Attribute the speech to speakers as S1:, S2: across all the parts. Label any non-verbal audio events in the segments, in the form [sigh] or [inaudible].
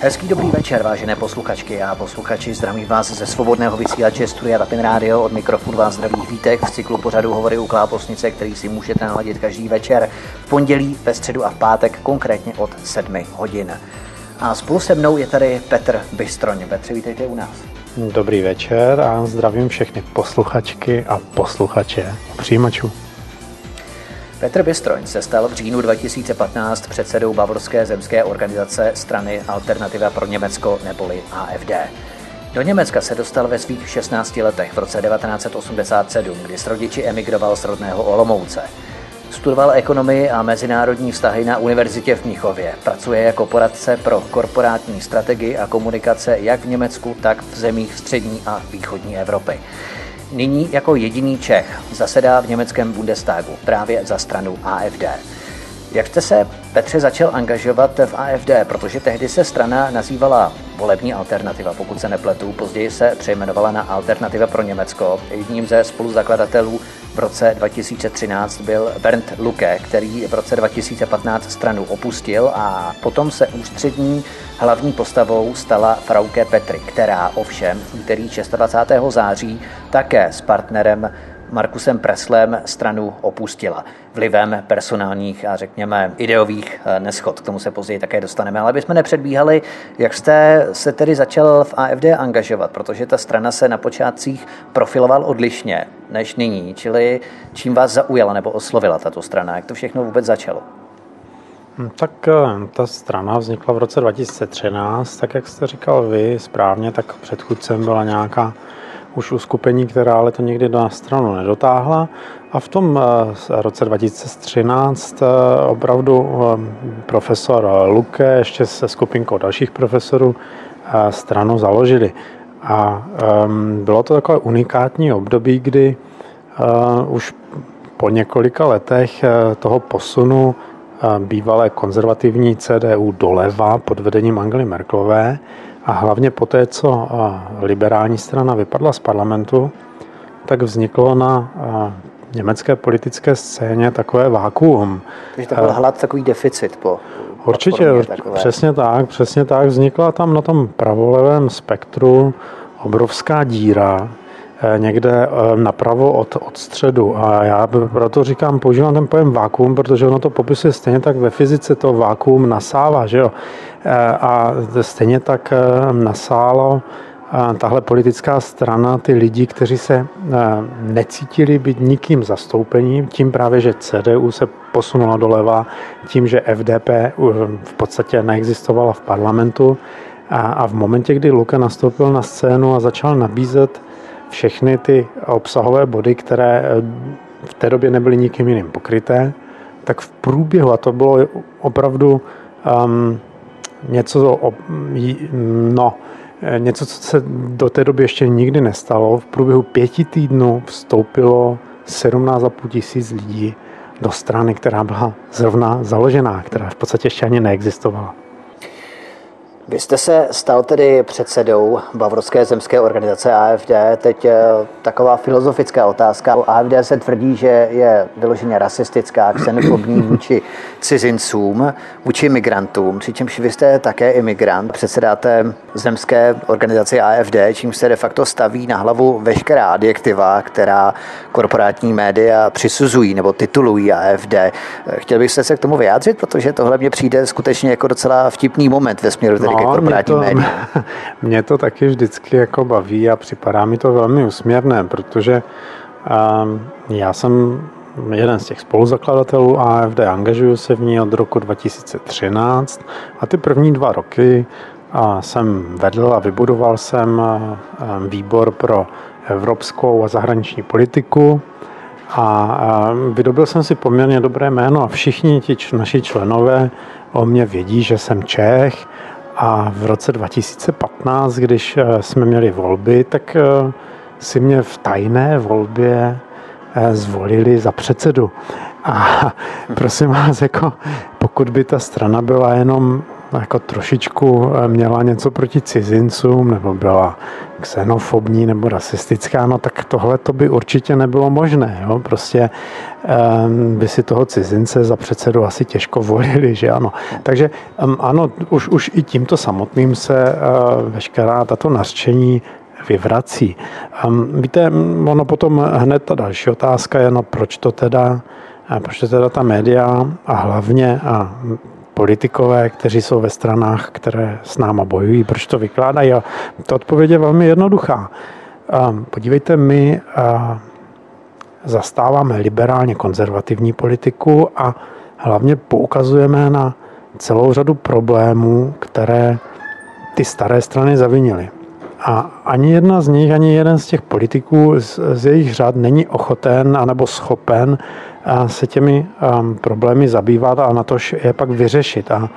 S1: Hezký dobrý večer, vážené posluchačky a posluchači. Zdravím vás ze svobodného vysílače Studia Tapin Radio. Od mikrofonu vás zdraví Vítek v cyklu pořadu Hovory u Kláposnice, který si můžete naladit každý večer v pondělí, ve středu a v pátek, konkrétně od 7 hodin. A spolu se mnou je tady Petr Bystroň. Petře, vítejte u nás.
S2: Dobrý večer a zdravím všechny posluchačky a posluchače přijímačů.
S1: Petr Bystroň se stal v říjnu 2015 předsedou Bavorské zemské organizace strany Alternativa pro Německo neboli AFD. Do Německa se dostal ve svých 16 letech v roce 1987, kdy s rodiči emigroval z rodného Olomouce. Studoval ekonomii a mezinárodní vztahy na univerzitě v Mnichově. Pracuje jako poradce pro korporátní strategii a komunikace jak v Německu, tak v zemích střední a východní Evropy. Nyní jako jediný Čech zasedá v německém Bundestagu právě za stranu AFD. Jak jste se, Petře, začal angažovat v AFD, protože tehdy se strana nazývala volební alternativa, pokud se nepletu, později se přejmenovala na Alternativa pro Německo. Jedním ze spoluzakladatelů v roce 2013 byl Bernd Luke, který v roce 2015 stranu opustil a potom se ústřední hlavní postavou stala Frauke Petry, která ovšem v úterý 26. září také s partnerem Markusem Preslem stranu opustila vlivem personálních a řekněme ideových eh, neschod. K tomu se později také dostaneme. Ale abychom nepředbíhali, jak jste se tedy začal v AFD angažovat, protože ta strana se na počátcích profiloval odlišně než nyní, čili čím vás zaujala nebo oslovila tato strana, jak to všechno vůbec začalo?
S2: Hm, tak eh, ta strana vznikla v roce 2013, tak jak jste říkal vy správně, tak předchůdcem byla nějaká už uskupení, která ale to někdy na stranu nedotáhla. A v tom eh, roce 2013 eh, opravdu profesor Luke ještě se skupinkou dalších profesorů stranu založili. A ehm, bylo to takové unikátní období, kdy už po několika letech toho posunu bývalé konzervativní CDU doleva pod vedením Angely Merklové a hlavně po té, co liberální strana vypadla z parlamentu, tak vzniklo na německé politické scéně takové vákuum.
S1: Takže to byl hlad, takový deficit po
S2: Určitě, přesně tak, přesně tak. Vznikla tam na tom pravolevém spektru obrovská díra, Eh, někde eh, napravo od, od středu. A já proto říkám, používám ten pojem vákuum, protože ono to popisuje stejně tak ve fyzice to vákuum nasává, že jo. Eh, a stejně tak nasálo tahle politická strana ty lidi, kteří se necítili být nikým zastoupením, tím právě, že CDU se posunula doleva, tím, že FDP v podstatě neexistovala v parlamentu a v momentě, kdy Luka nastoupil na scénu a začal nabízet všechny ty obsahové body, které eh, v té době nebyly nikým jiným pokryté, tak v průběhu, a to bylo opravdu um, něco, no, eh, něco, co se do té doby ještě nikdy nestalo. V průběhu pěti týdnů vstoupilo 17,5 tisíc lidí do strany, která byla zrovna založená, která v podstatě ještě ani neexistovala.
S1: Vy jste se stal tedy předsedou Bavorské zemské organizace AFD. Teď eh, taková filozofická otázka. AFD se tvrdí, že je vyloženě rasistická, xenofobní [clears throat] vůči cizincům, vůči migrantům, přičemž vy jste také imigrant. Předsedáte zemské organizaci AFD, čím se de facto staví na hlavu veškerá adjektiva, která korporátní média přisuzují nebo titulují AFD. Chtěl bych se k tomu vyjádřit, protože tohle mě přijde skutečně jako docela vtipný moment ve směru tedy no, korporátní
S2: mě to, [laughs] mě to taky vždycky jako baví a připadá mi to velmi usměrné, protože um, já jsem jeden z těch spoluzakladatelů AFD, angažuju se v ní od roku 2013 a ty první dva roky a jsem vedl a vybudoval jsem výbor pro evropskou a zahraniční politiku a vydobil jsem si poměrně dobré jméno a všichni ti naši členové o mě vědí, že jsem Čech a v roce 2015, když e, jsme měli volby, tak e, si mě v tajné volbě e, zvolili za předsedu. A [laughs] prosím vás, jako pokud by ta strana byla jenom jako trošičku eh, měla něco proti cizincům, nebo byla xenofobní nebo rasistická, no tak tohle to by určitě nebylo možné. Jo? Prostě um, by si toho cizince za předsedu asi těžko volili, že ano. Takže um, ano, už, už i tímto samotným se uh, veškerá tato nařčení vyvrací. Um, víte, ono potom hned ta další otázka je, no proč to teda, proč to teda ta média a hlavně a politikové, kteří jsou ve stranách, které s náma bojují, proč to vykládají. A ta odpověď je velmi jednoduchá. Podívejte, my zastáváme liberálně konzervativní politiku a hlavně poukazujeme na celou řadu problémů, které ty staré strany zavinily. A ani jedna z nich, ani jeden z těch politiků z, z jejich řad není ochoten anebo schopen se těmi um, problémy zabývat a na to je pak vyřešit. A uh,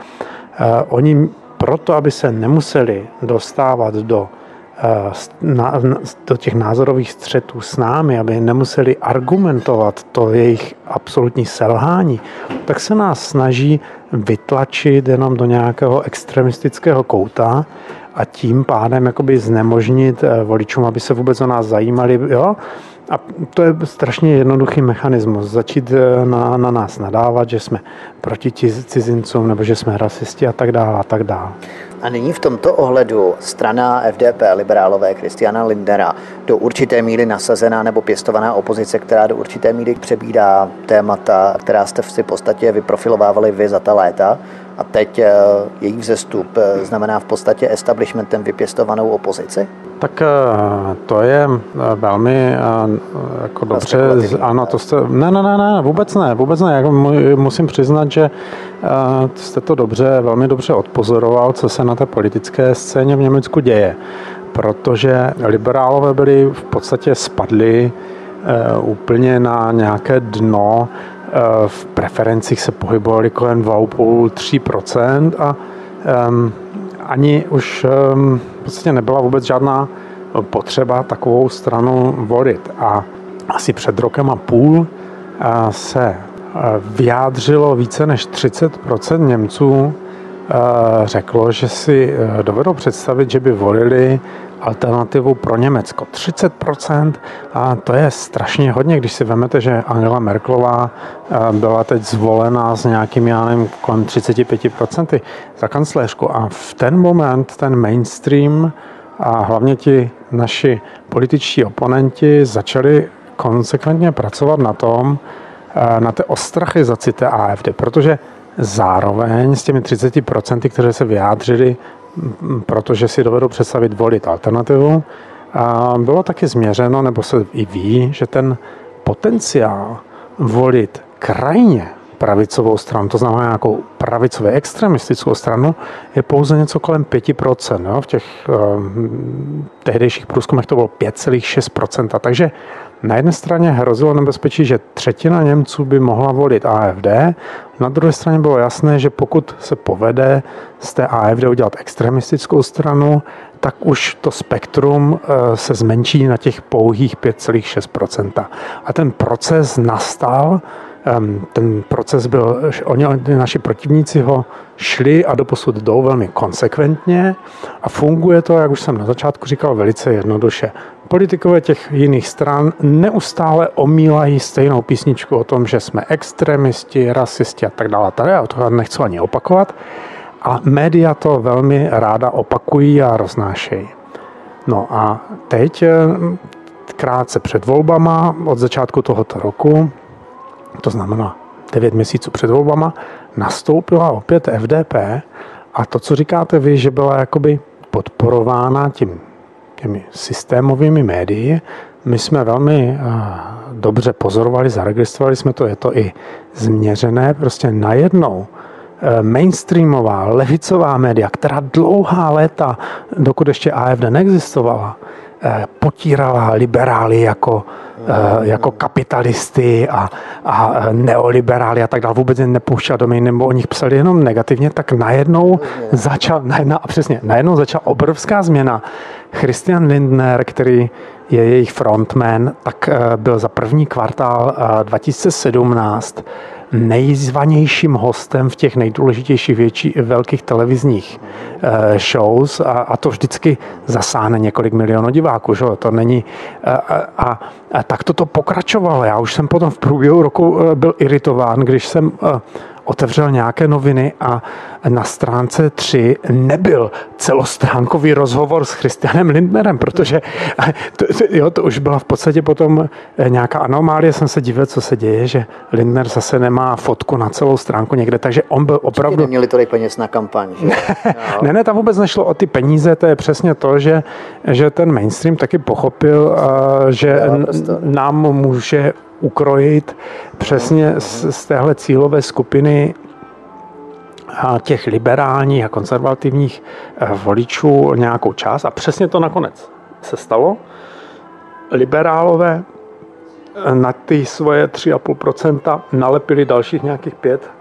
S2: oni proto, aby se nemuseli dostávat do, uh, do těch názorových střetů s námi, aby nemuseli argumentovat to jejich absolutní selhání, tak se nás snaží vytlačit jenom do nějakého extremistického kouta a tím pádem jakoby znemožnit uh, voličům, aby se vůbec o nás zajímali. Jo? A to je strašně jednoduchý mechanismus. Začít eh, na, na nás nadávat, že jsme proti cizincům nebo že jsme rasisti a tak dále a tak dále.
S1: A nyní v tomto ohledu strana FDP, liberálové Kristiana Lindera, do určité míry nasazená nebo pěstovaná opozice, která do určité míry přebídá témata, která jste v podstatě vyprofilovávali vy za ta léta, a teď eh, její vzestup eh, znamená v podstatě establishmentem vypěstovanou opozici?
S2: Tak eh, to je velmi jako dobře, ano, to jste, ne, ne, ne, ne, vůbec ne, vůbec ne, jako musím přiznat, že jste to dobře, velmi dobře odpozoroval, co se na té politické scéně v Německu děje, protože liberálové byli v podstatě spadli úplně na nějaké dno v preferencích se pohybovali kolem 2,5-3% a um, ani už um, v podstatě nebyla vůbec žádná potřeba takovou stranu volit. A asi před rokem a půl eh, se eh, vyjádřilo více než 30% Němců, řeklo, že si dovedou představit, že by volili alternativu pro Německo. 30% a to je strašně hodně, když si vezmete, že Angela Merklová eh, byla teď zvolená s nějakým, já nevím, kolem 35% za kancléřku a v ten moment ten mainstream a hlavně ti naši političtí oponenti začali konsekventně pracovat na tom, eh, na té ostrachizaci té AFD, protože zároveň s těmi 30%, které se vyjádřili protože si dovedou představit volit alternativu. A bylo taky změřeno, nebo se i ví, že ten potenciál volit krajně pravicovou stranu, to znamená nějakou pravicově extremistickou stranu, je pouze něco kolem 5%. Jo? V těch um, tehdejších průzkumech to bylo 5,6%. Takže na jedné straně hrozilo nebezpečí, že třetina Němců by mohla volit AFD, na druhé straně bylo jasné, že pokud se povede z té AFD udělat extremistickou stranu, tak už to spektrum eh, se zmenší na těch pouhých 5,6%. A ten proces nastal, ehm, ten proces byl, oni, naši protivníci ho šli a doposud jdou velmi konsekventně a funguje to, jak už jsem na začátku říkal, velice jednoduše politikové těch jiných stran neustále omílají stejnou písničku o tom, že jsme extremisti, rasisti a tak dále. Tady já to nechci ani opakovat. A média to velmi ráda opakují a roznášejí. No a teď, eh, krátce před volbama, od začátku tohoto roku, to znamená 9 měsíců před volbama, nastoupila opět FDP a to, co říkáte vy, že byla jakoby podporována tím těmi systémovými médii. My jsme velmi eh, dobře pozorovali, zaregistrovali jsme to, je to i změřené, prostě najednou eh, mainstreamová, levicová média, která dlouhá léta, dokud ještě AFD neexistovala, eh, potírala liberály jako jako kapitalisty a, a neoliberály a tak dále, vůbec je nepouštěl do mě, nebo o nich psali jenom negativně, tak najednou začal, [laughs] najednou, a přesně, najednou začala obrovská změna. Christian Lindner, který je jejich frontman, tak eh, byl za první kvartál 2017 eh, nejzvanějším hostem v těch nejdůležitějších větší, velkých televizních uh, shows a, a to vždycky zasáhne několik milionů diváků. Že? To není, a, a, a tak to to pokračovalo. Já už jsem potom v průběhu roku byl iritován, když jsem otevřel nějaké noviny a na stránce 3 nebyl celostránkový rozhovor s Christianem Lindnerem, protože to, jo, to už byla v podstatě potom eh, nějaká anomálie, jsem se divil, co se děje, že Lindner zase nemá fotku na celou stránku někde, takže on byl opravdu... Určitě
S1: neměli tolik peněz na kampaň, že?
S2: No. ne, ne, tam vůbec nešlo o ty peníze, to je přesně to, že, že ten mainstream taky pochopil, eh, že nám může ukrojit přesně z, z téhle cílové skupiny těch liberálních a konzervativních eh, voličů nějakou část. A přesně to nakonec se stalo. Liberálové eh, na ty svoje 3,5% nalepili dalších nějakých 5,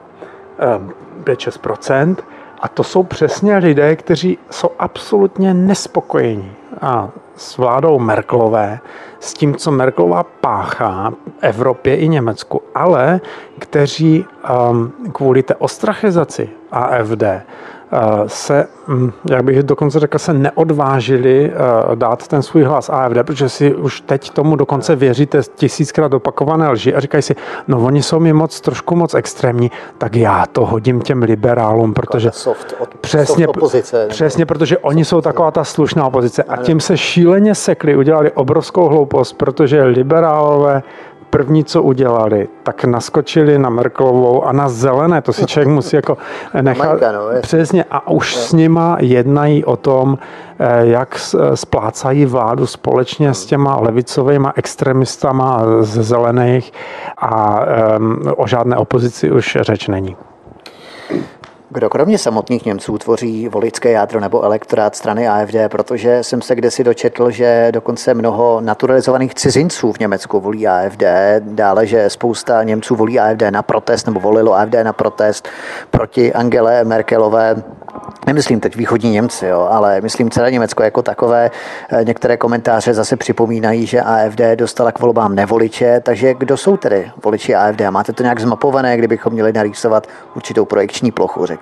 S2: 5-6%. Eh, a to jsou přesně lidé, kteří jsou absolutně nespokojení a s vládou Merklové, s tím, co Merklová páchá Evropě i Německu, ale kteří um, kvůli té ostrachizaci AFD se, hm, jak bych dokonce řekl, se neodvážili eh, dát ten svůj hlas AFD, protože si už teď tomu dokonce věříte tisíckrát opakované lži a říkají si, no oni jsou mi moc, trošku moc extrémní, tak já to hodím těm liberálům, protože
S1: soft, od, přesně, soft opozice,
S2: přesně, protože oni jsou taková ta slušná opozice. A tím se šíleně sekli, udělali obrovskou hloupost, protože liberálové první, co udělali, tak naskočili na Merkelovou a na zelené, to si člověk musí jako nechat. No, přesně, a už je. s nima jednají o tom, eh, jak splácají vládu společně s těma levicovými extremistama ze zelených a um, o žádné opozici už řeč není.
S1: Kdo kromě samotných Němců tvoří voličské jádro nebo elektorát strany AFD, protože jsem se kdesi dočetl, že dokonce mnoho naturalizovaných cizinců v Německu volí AFD, dále, že spousta Němců volí AFD na protest nebo volilo AFD na protest proti Angele Merkelové Nemyslím teď východní Němci, jo, ale myslím celé Německo jako takové. Eh, některé komentáře zase připomínají, že AFD dostala k volbám nevoliče, takže kdo jsou tedy voliči AFD? Máte to nějak zmapované, kdybychom měli narýsovat určitou projekční plochu, řekněme?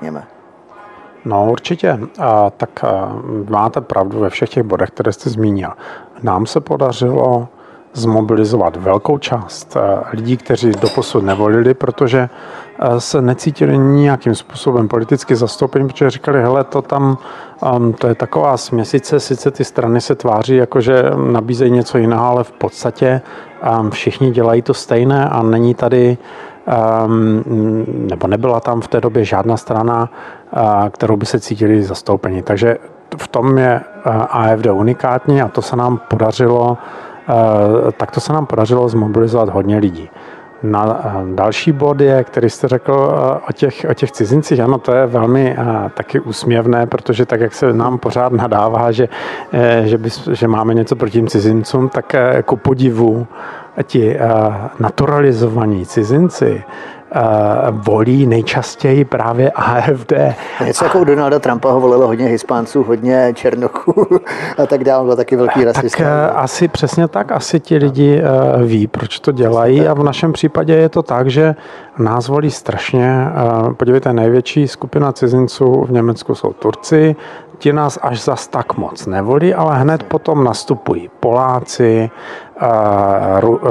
S2: No určitě. A, tak a, máte pravdu ve všech těch bodech, které jste zmínil. Nám se podařilo zmobilizovat velkou část lidí, kteří doposud nevolili, protože se necítili nějakým způsobem politicky zastoupení, protože říkali, hele, to tam, um, to je taková směsice, sice ty strany se tváří, jako že nabízejí něco jiného, ale v podstatě um, všichni dělají to stejné a není tady nebo nebyla tam v té době žádná strana, kterou by se cítili zastoupení. Takže v tom je AFD unikátní a to se nám podařilo Eh, tak to se nám podařilo zmobilizovat hodně lidí. Na eh, další bod je, který jste řekl eh, o těch, o těch cizincích, ano, to je velmi taky úsměvné, protože tak, jak se nám pořád nadává, že, že, by, že máme něco proti cizincům, tak ku podivu ti naturalizovaní cizinci volí nejčastěji právě AFD.
S1: Něco jako u Donalda Trumpa ho volilo hodně Hispánců, hodně Černochů a tak dále, byl taky velký rasista.
S2: Tak asi přesně tak, asi ti lidi ví, proč to dělají a v našem případě je to tak, že nás volí strašně. Podívejte, největší skupina cizinců v Německu jsou Turci, ti nás až zas tak moc nevolí, ale hned potom nastupují Poláci,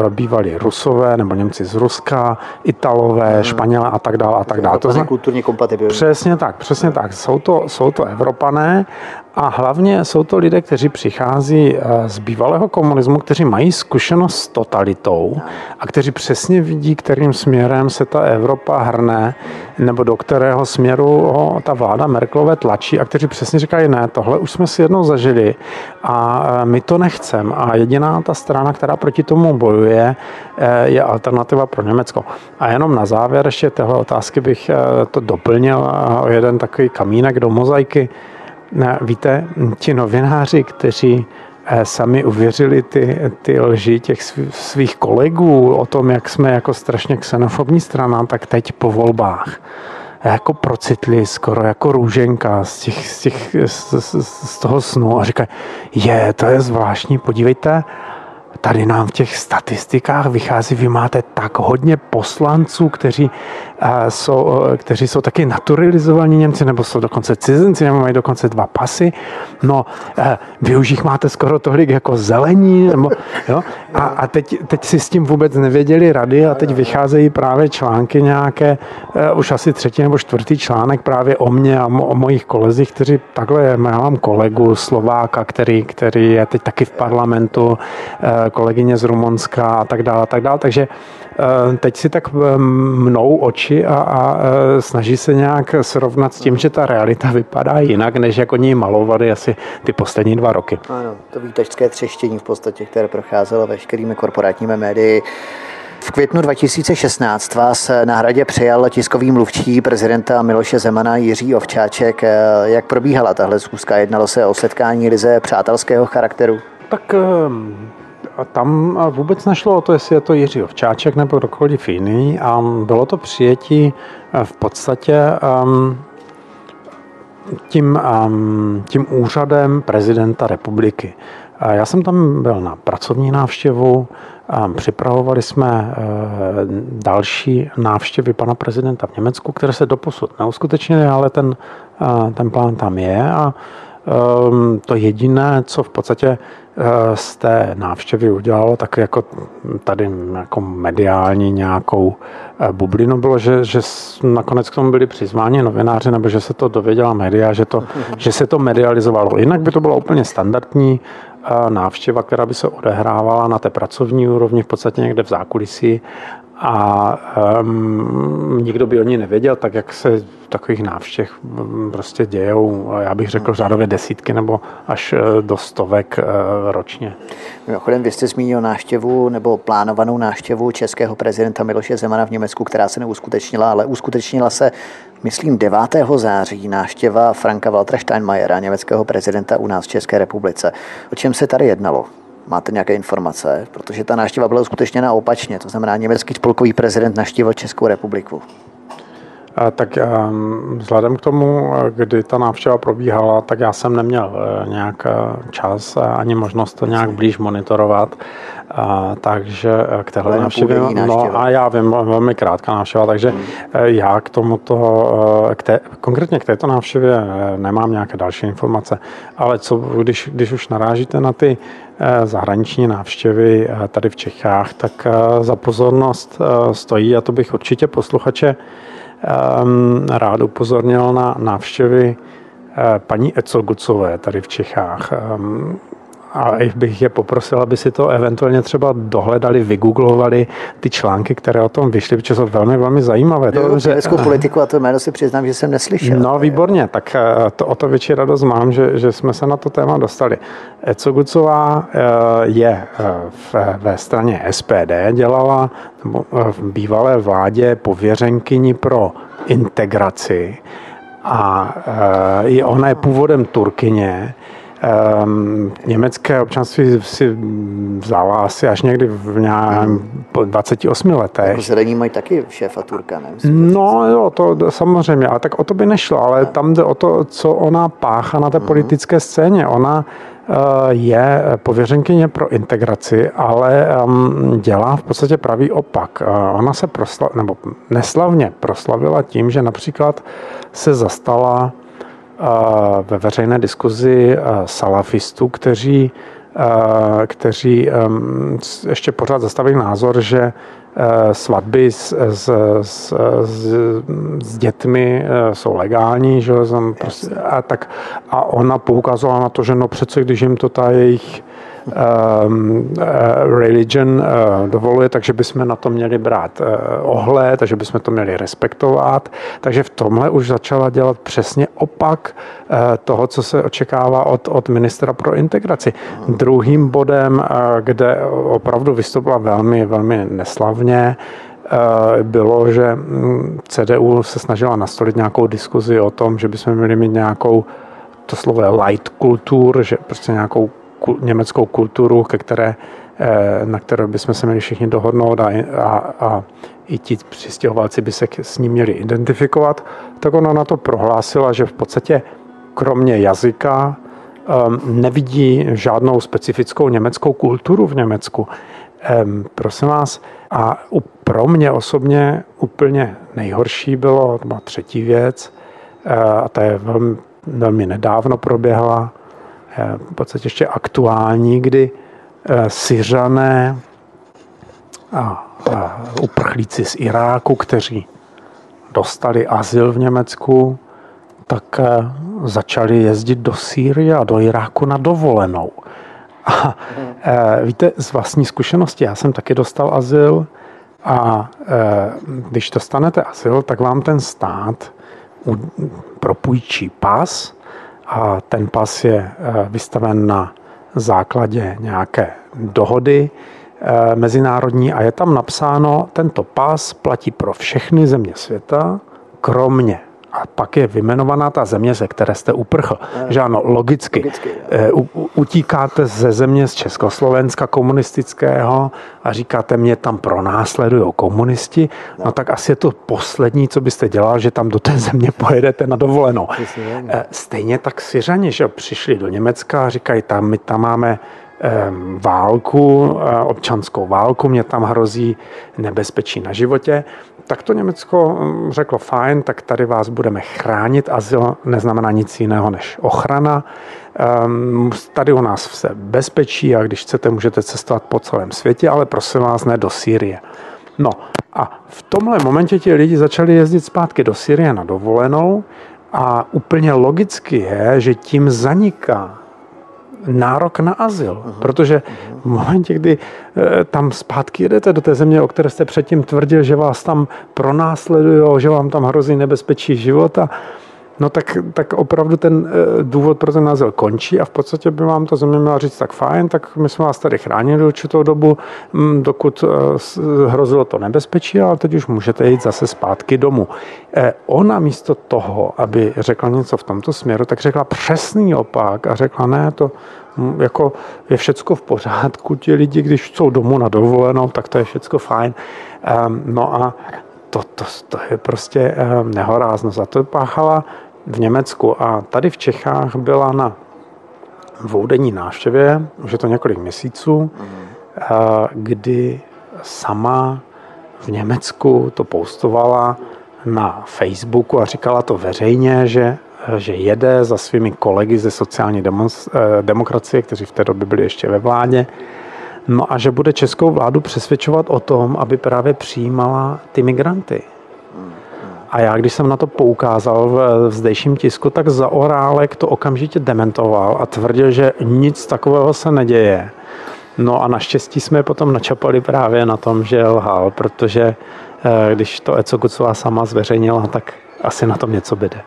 S2: bývalí Rusové nebo Němci z Ruska, Italové, hmm. Španělé a tak dále a tak dále.
S1: To je kulturní kompatibilní.
S2: Přesně tak, přesně tak. Jsou to, jsou to Evropané a hlavně jsou to lidé, kteří přichází eh, z bývalého komunismu, kteří mají zkušenost s totalitou a kteří přesně vidí, kterým směrem se ta Evropa hrne, nebo do kterého směru ho ta vláda Merklové tlačí a kteří přesně říkají, ne, tohle už jsme si jednou zažili a eh, my to nechceme. A jediná ta strana, která proti tomu bojuje, eh, je alternativa pro Německo. A jenom na závěr ještě téhle otázky bych to doplnil o jeden takový kamínek do mozaiky. Víte, ti novináři, kteří eh, sami uvěřili ty, ty lži těch svých kolegů o tom, jak jsme jako strašně xenofobní strana, tak teď po volbách. Jako procitli skoro jako růženka z, těch, z, těch, z, z toho snu a říkají, je, to je zvláštní, podívejte, tady nám v těch statistikách vychází, vy máte tak hodně poslanců, kteří, jsou, kteří jsou taky naturalizovaní Němci, nebo jsou dokonce cizinci, nebo mají dokonce dva pasy. No, vy už jich máte skoro tolik jako zelení, nebo, jo? A, a teď, teď si s tím vůbec nevěděli rady a teď vycházejí právě články nějaké, už asi třetí nebo čtvrtý článek právě o mně a o mojich kolezích, kteří takhle, já mám kolegu Slováka, který, který je teď taky v parlamentu, kolegyně z Rumunska a tak dále, a tak dále. Takže eh, teď si tak eh, mnou oči a, a eh, snaží se nějak srovnat s tím, že ta realita vypadá jinak, než jak oni malovali asi ty poslední dva roky.
S1: Ano, to výtačské třeštění v podstatě, které procházelo veškerými korporátními médii. V květnu 2016 vás na hradě přijal tiskový mluvčí prezidenta Miloše Zemana Jiří Ovčáček. Jak probíhala tahle schůzka? Jednalo se o setkání lize přátelského charakteru?
S2: Tak a tam vůbec nešlo o to, jestli je to Jiří Ovčáček nebo kdokoliv jiný. A bylo to přijetí eh, v podstatě um, tím, um, tím úřadem prezidenta republiky. A já jsem tam byl na pracovní návštěvu, připravovali jsme eh, další návštěvy pana prezidenta v Německu, které se doposud neuskutečnily, ale ten, eh, ten plán tam je. A to jediné, co v podstatě Eh, z té návštěvy udělalo tak jako tady jako mediální nějakou eh, bublinu bylo, že, že nakonec k tomu byli přizváni novináři, nebo že se to dověděla média, že, to, že se to medializovalo. Jinak by to bylo úplně standardní eh, návštěva, která by se odehrávala na té pracovní úrovni, v podstatě někde v zákulisí a um, nikdo by o ní nevěděl, tak jak se takových návštěv mm, prostě dějou, já bych řekl řádově desítky nebo až eh, do stovek eh, ročně.
S1: Mimochodem, vy jste zmínil návštěvu nebo plánovanou návštěvu českého prezidenta Miloše Zemana v Německu, která se neuskutečnila, ale uskutečnila se, myslím, 9. září návštěva Franka Waltera Steinmeiera, německého prezidenta u nás v České republice. O čem se tady jednalo? Máte nějaké informace? Protože ta návštěva byla uskutečněna opačně, to znamená německý spolkový prezident navštívil Českou republiku.
S2: Tak ehm, vzhledem k tomu, kdy ta návštěva probíhala, tak já jsem neměl eh, nějak eh, čas ani možnost to nějak blíž monitorovat. Takže eh, k téhle návštěvě, no a já vím, velmi krátká návštěva, takže hmm. já k tomuto, k té, konkrétně k této návštěvě nemám nějaké další informace, ale co, když, když už narážíte na ty zahraniční návštěvy tady v Čechách, tak za pozornost stojí, a to bych určitě posluchače Ehm, rád upozornil na návštěvy eh, paní Ecogucové tady v Čechách. A bych je poprosil, aby si to eventuálně třeba dohledali, vygooglovali ty články, které o tom vyšly, protože jsou velmi, velmi zajímavé.
S1: To, že... politiku a to jméno si přiznám, že jsem neslyšel.
S2: No výborně, tak eh, to, o to větší radost mám, že, že jsme se na to téma dostali. Ecogucová eh, je v, ve straně SPD, dělala v bývalé vládě pověřenkyni pro integraci a je, ona je původem Turkyně, Um, německé občanství si vzala asi až někdy v nějakém 28 letech. Jako
S1: zelení mají taky šéfa Turka, ne?
S2: no jo, to samozřejmě, ale tak o to by nešlo, ale tam jde o to, co ona pácha na té mm politické scéně. Ona uh, je pověřenkyně pro integraci, ale um, dělá v podstatě pravý opak. Uh, ona se prosla, nebo neslavně proslavila tím, že například se zastala ve veřejné diskuzi salafistů, s kteří ještě pořád zastavili názor, že svatby s, s, s, s, s dětmi jsou legální, že prostě, a, tak, a ona poukazovala na to, že no přece, když jim to ta jejich religion uh, dovoluje, takže bychom na to měli brát uh, ohled, takže bychom to měli respektovat. Takže v tomhle už začala dělat přesně opak toho, co se očekává od, od ministra pro integraci. Hmm. Druhým bodem, kde opravdu vystoupila velmi, velmi neslavně, bylo, že mm, CDU se snažila nastolit nějakou diskuzi o tom, že bychom měli mít nějakou to slovo light kultur, že prostě nějakou německou kulturu, ke které, eh, na které bychom se měli všichni dohodnout a, a, a i ti přistěhovalci by se s ním měli identifikovat, tak ona na to prohlásila, že v podstatě kromě jazyka nevidí žádnou specifickou německou kulturu v Německu. Prosím vás, a pro mě osobně úplně nejhorší bylo, to byla třetí věc, eh, a ta je velmi, velmi nedávno proběhla, v podstatě ještě aktuální, kdy eh, Syřané a, uprchlíci z Iráku, kteří dostali azyl v Německu, tak začali jezdit do Sýrie a do Iráku na dovolenou. A víte, z vlastní zkušenosti, já jsem taky dostal azyl a když dostanete azyl, tak vám ten stát propůjčí pas a ten pas je vystaven na základě nějaké dohody mezinárodní a je tam napsáno, tento pas platí pro všechny země světa, kromě a pak je vymenovaná ta země, ze které jste uprchl. Že ano, logicky. logicky eh, U, utíkáte ze země z Československa komunistického a říkáte, mě tam pronásledují komunisti, no. no tak asi je to poslední, co byste dělal, že tam do té země pojedete na dovolenou. Eh, stejně tak Syřani, že přišli do Německa a říkají, tam my tam máme válku, eh, občanskou válku, mě tam hrozí nebezpečí na životě tak to Německo mm, řeklo fajn, tak tady vás budeme chránit. Azyl neznamená nic jiného než ochrana. Ehm, tady u nás vse bezpečí a když chcete, můžete cestovat po celém světě, ale prosím vás, ne do Sýrie. No a v tomhle momentě ti lidi začali jezdit zpátky do Syrie na dovolenou a úplně logicky je, že tím zaniká nárok na azyl, uh-huh. protože v momentě, kdy e, tam zpátky jedete do té země, o které jste předtím tvrdil, že vás tam pronásledují, že vám tam hrozí nebezpečí života, no tak, tak opravdu ten e, důvod pro ten azyl končí a v podstatě by vám to země měla říct, tak fajn, tak my jsme vás tady chránili určitou dobu, dokud e, hrozilo to nebezpečí, ale teď už můžete jít zase zpátky domů. Ona místo toho, aby řekla něco v tomto směru, tak řekla přesný opak a řekla, ne, to jako je všecko v pořádku, ti lidi, když jsou domů na dovolenou, tak to je všecko fajn. No a to, to, to je prostě nehorázno. Za to páchala v Německu a tady v Čechách byla na dvoudenní návštěvě, už je to několik měsíců, kdy sama v Německu to postovala na Facebooku a říkala to veřejně, že že jede za svými kolegy ze sociální eh, demokracie, kteří v té době byli ještě ve vládě, no a že bude českou vládu přesvědčovat o tom, aby právě přijímala ty migranty. A já, když jsem na to poukázal v zdejším tisku, tak za Orálek to okamžitě dementoval a tvrdil, že nic takového se neděje. No a naštěstí jsme potom načapali právě na tom, že lhal, protože eh, když to Eco Gucová sama zveřejnila, tak asi na tom něco bude.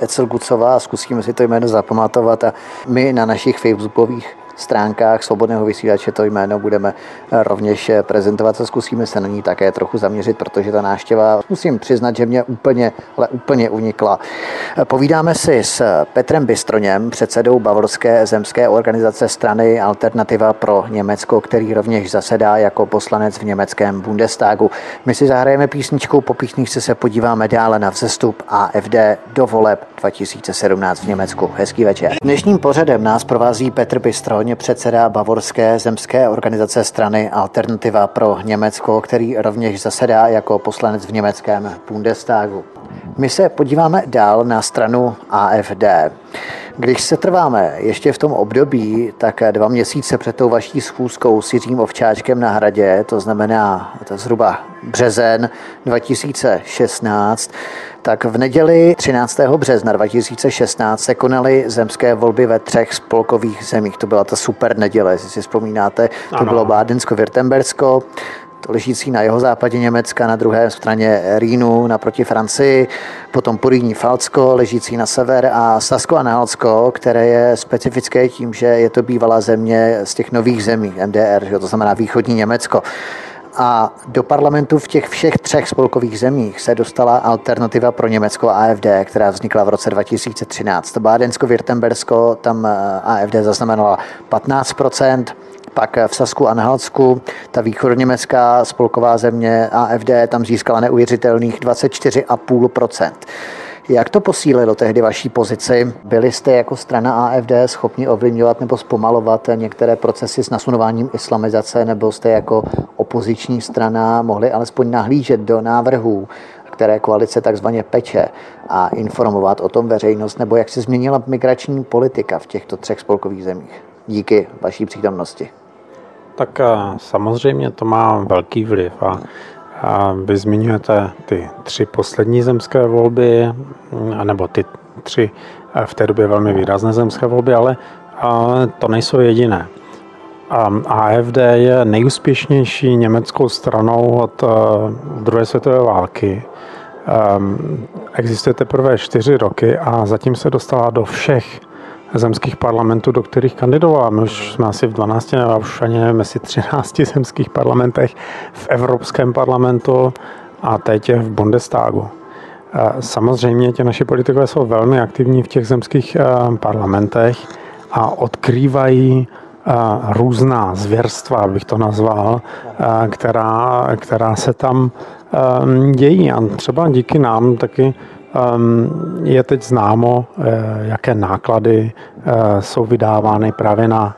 S1: Ecel Gucová, zkusíme si to jméno zapamatovat a my na našich facebookových stránkách Svobodného vysílače to jméno budeme rovněž prezentovat a zkusíme se na ní také trochu zaměřit, protože ta náštěva, musím přiznat, že mě úplně, ale úplně unikla. Povídáme si s Petrem Bystroněm, předsedou Bavorské zemské organizace strany Alternativa pro Německo, který rovněž zasedá jako poslanec v německém Bundestagu. My si zahrajeme písničkou, po písničce se podíváme dále na vzestup AFD do voleb 2017 v Německu. Hezký večer. Dnešním pořadem nás provází Petr Bystro, Zároveň předseda Bavorské zemské organizace strany Alternativa pro Německo, který rovněž zasedá jako poslanec v německém Bundestagu. My se podíváme dál na stranu AFD. Když se trváme ještě v tom období, tak dva měsíce před tou vaší schůzkou s Jiřím Ovčáčkem na hradě, to znamená to zhruba březen 2016, tak v neděli 13. března 2016 se konaly zemské volby ve třech spolkových zemích. To byla ta super neděle, jestli si vzpomínáte. To ano. bylo Bádensko-Württembersko, ležící na jeho západě Německa, na druhé straně Rýnu naproti Francii, potom Porýní Falcko, ležící na sever a Sasko a Nálsko, které je specifické tím, že je to bývalá země z těch nových zemí MDR, to znamená východní Německo. A do parlamentu v těch všech třech spolkových zemích se dostala alternativa pro Německo AFD, která vznikla v roce 2013. Bádensko-Württembersko, tam eh, AFD zaznamenala 15 pak v Sasku a Halsku ta východněmecká spolková země AFD tam získala neuvěřitelných 24,5% Jak to posílilo tehdy vaší pozici? Byli jste jako strana AFD schopni ovlivňovat nebo zpomalovat některé procesy s nasunováním islamizace, nebo jste jako opoziční strana mohli alespoň nahlížet do návrhů, které koalice takzvaně peče a informovat o tom veřejnost, nebo jak se změnila migrační politika v těchto třech spolkových zemích díky vaší přítomnosti?
S2: Tak eh, samozřejmě to má velký vliv a a vy zmiňujete ty tři poslední zemské volby, nebo ty tři eh, v té době velmi výrazné zemské volby, ale to nejsou jediné. AFD je nejúspěšnější německou stranou od eh, druhé světové války. Ehm, existuje teprve čtyři roky a zatím se dostala do všech zemských parlamentů, do kterých kandidovala. My už jsme asi v 12, nebo už ani nevím, jestli 13 [laughs] zemských parlamentech v Evropském parlamentu a teď je v Bundestagu. Samozřejmě ti naši politikové jsou velmi aktivní v těch zemských eh, parlamentech a odkrývají eh, různá zvěrstva, bych to nazval, která, která se tam dějí. A třeba díky nám taky je teď známo, eh, jaké náklady eh, jsou vydávány právě na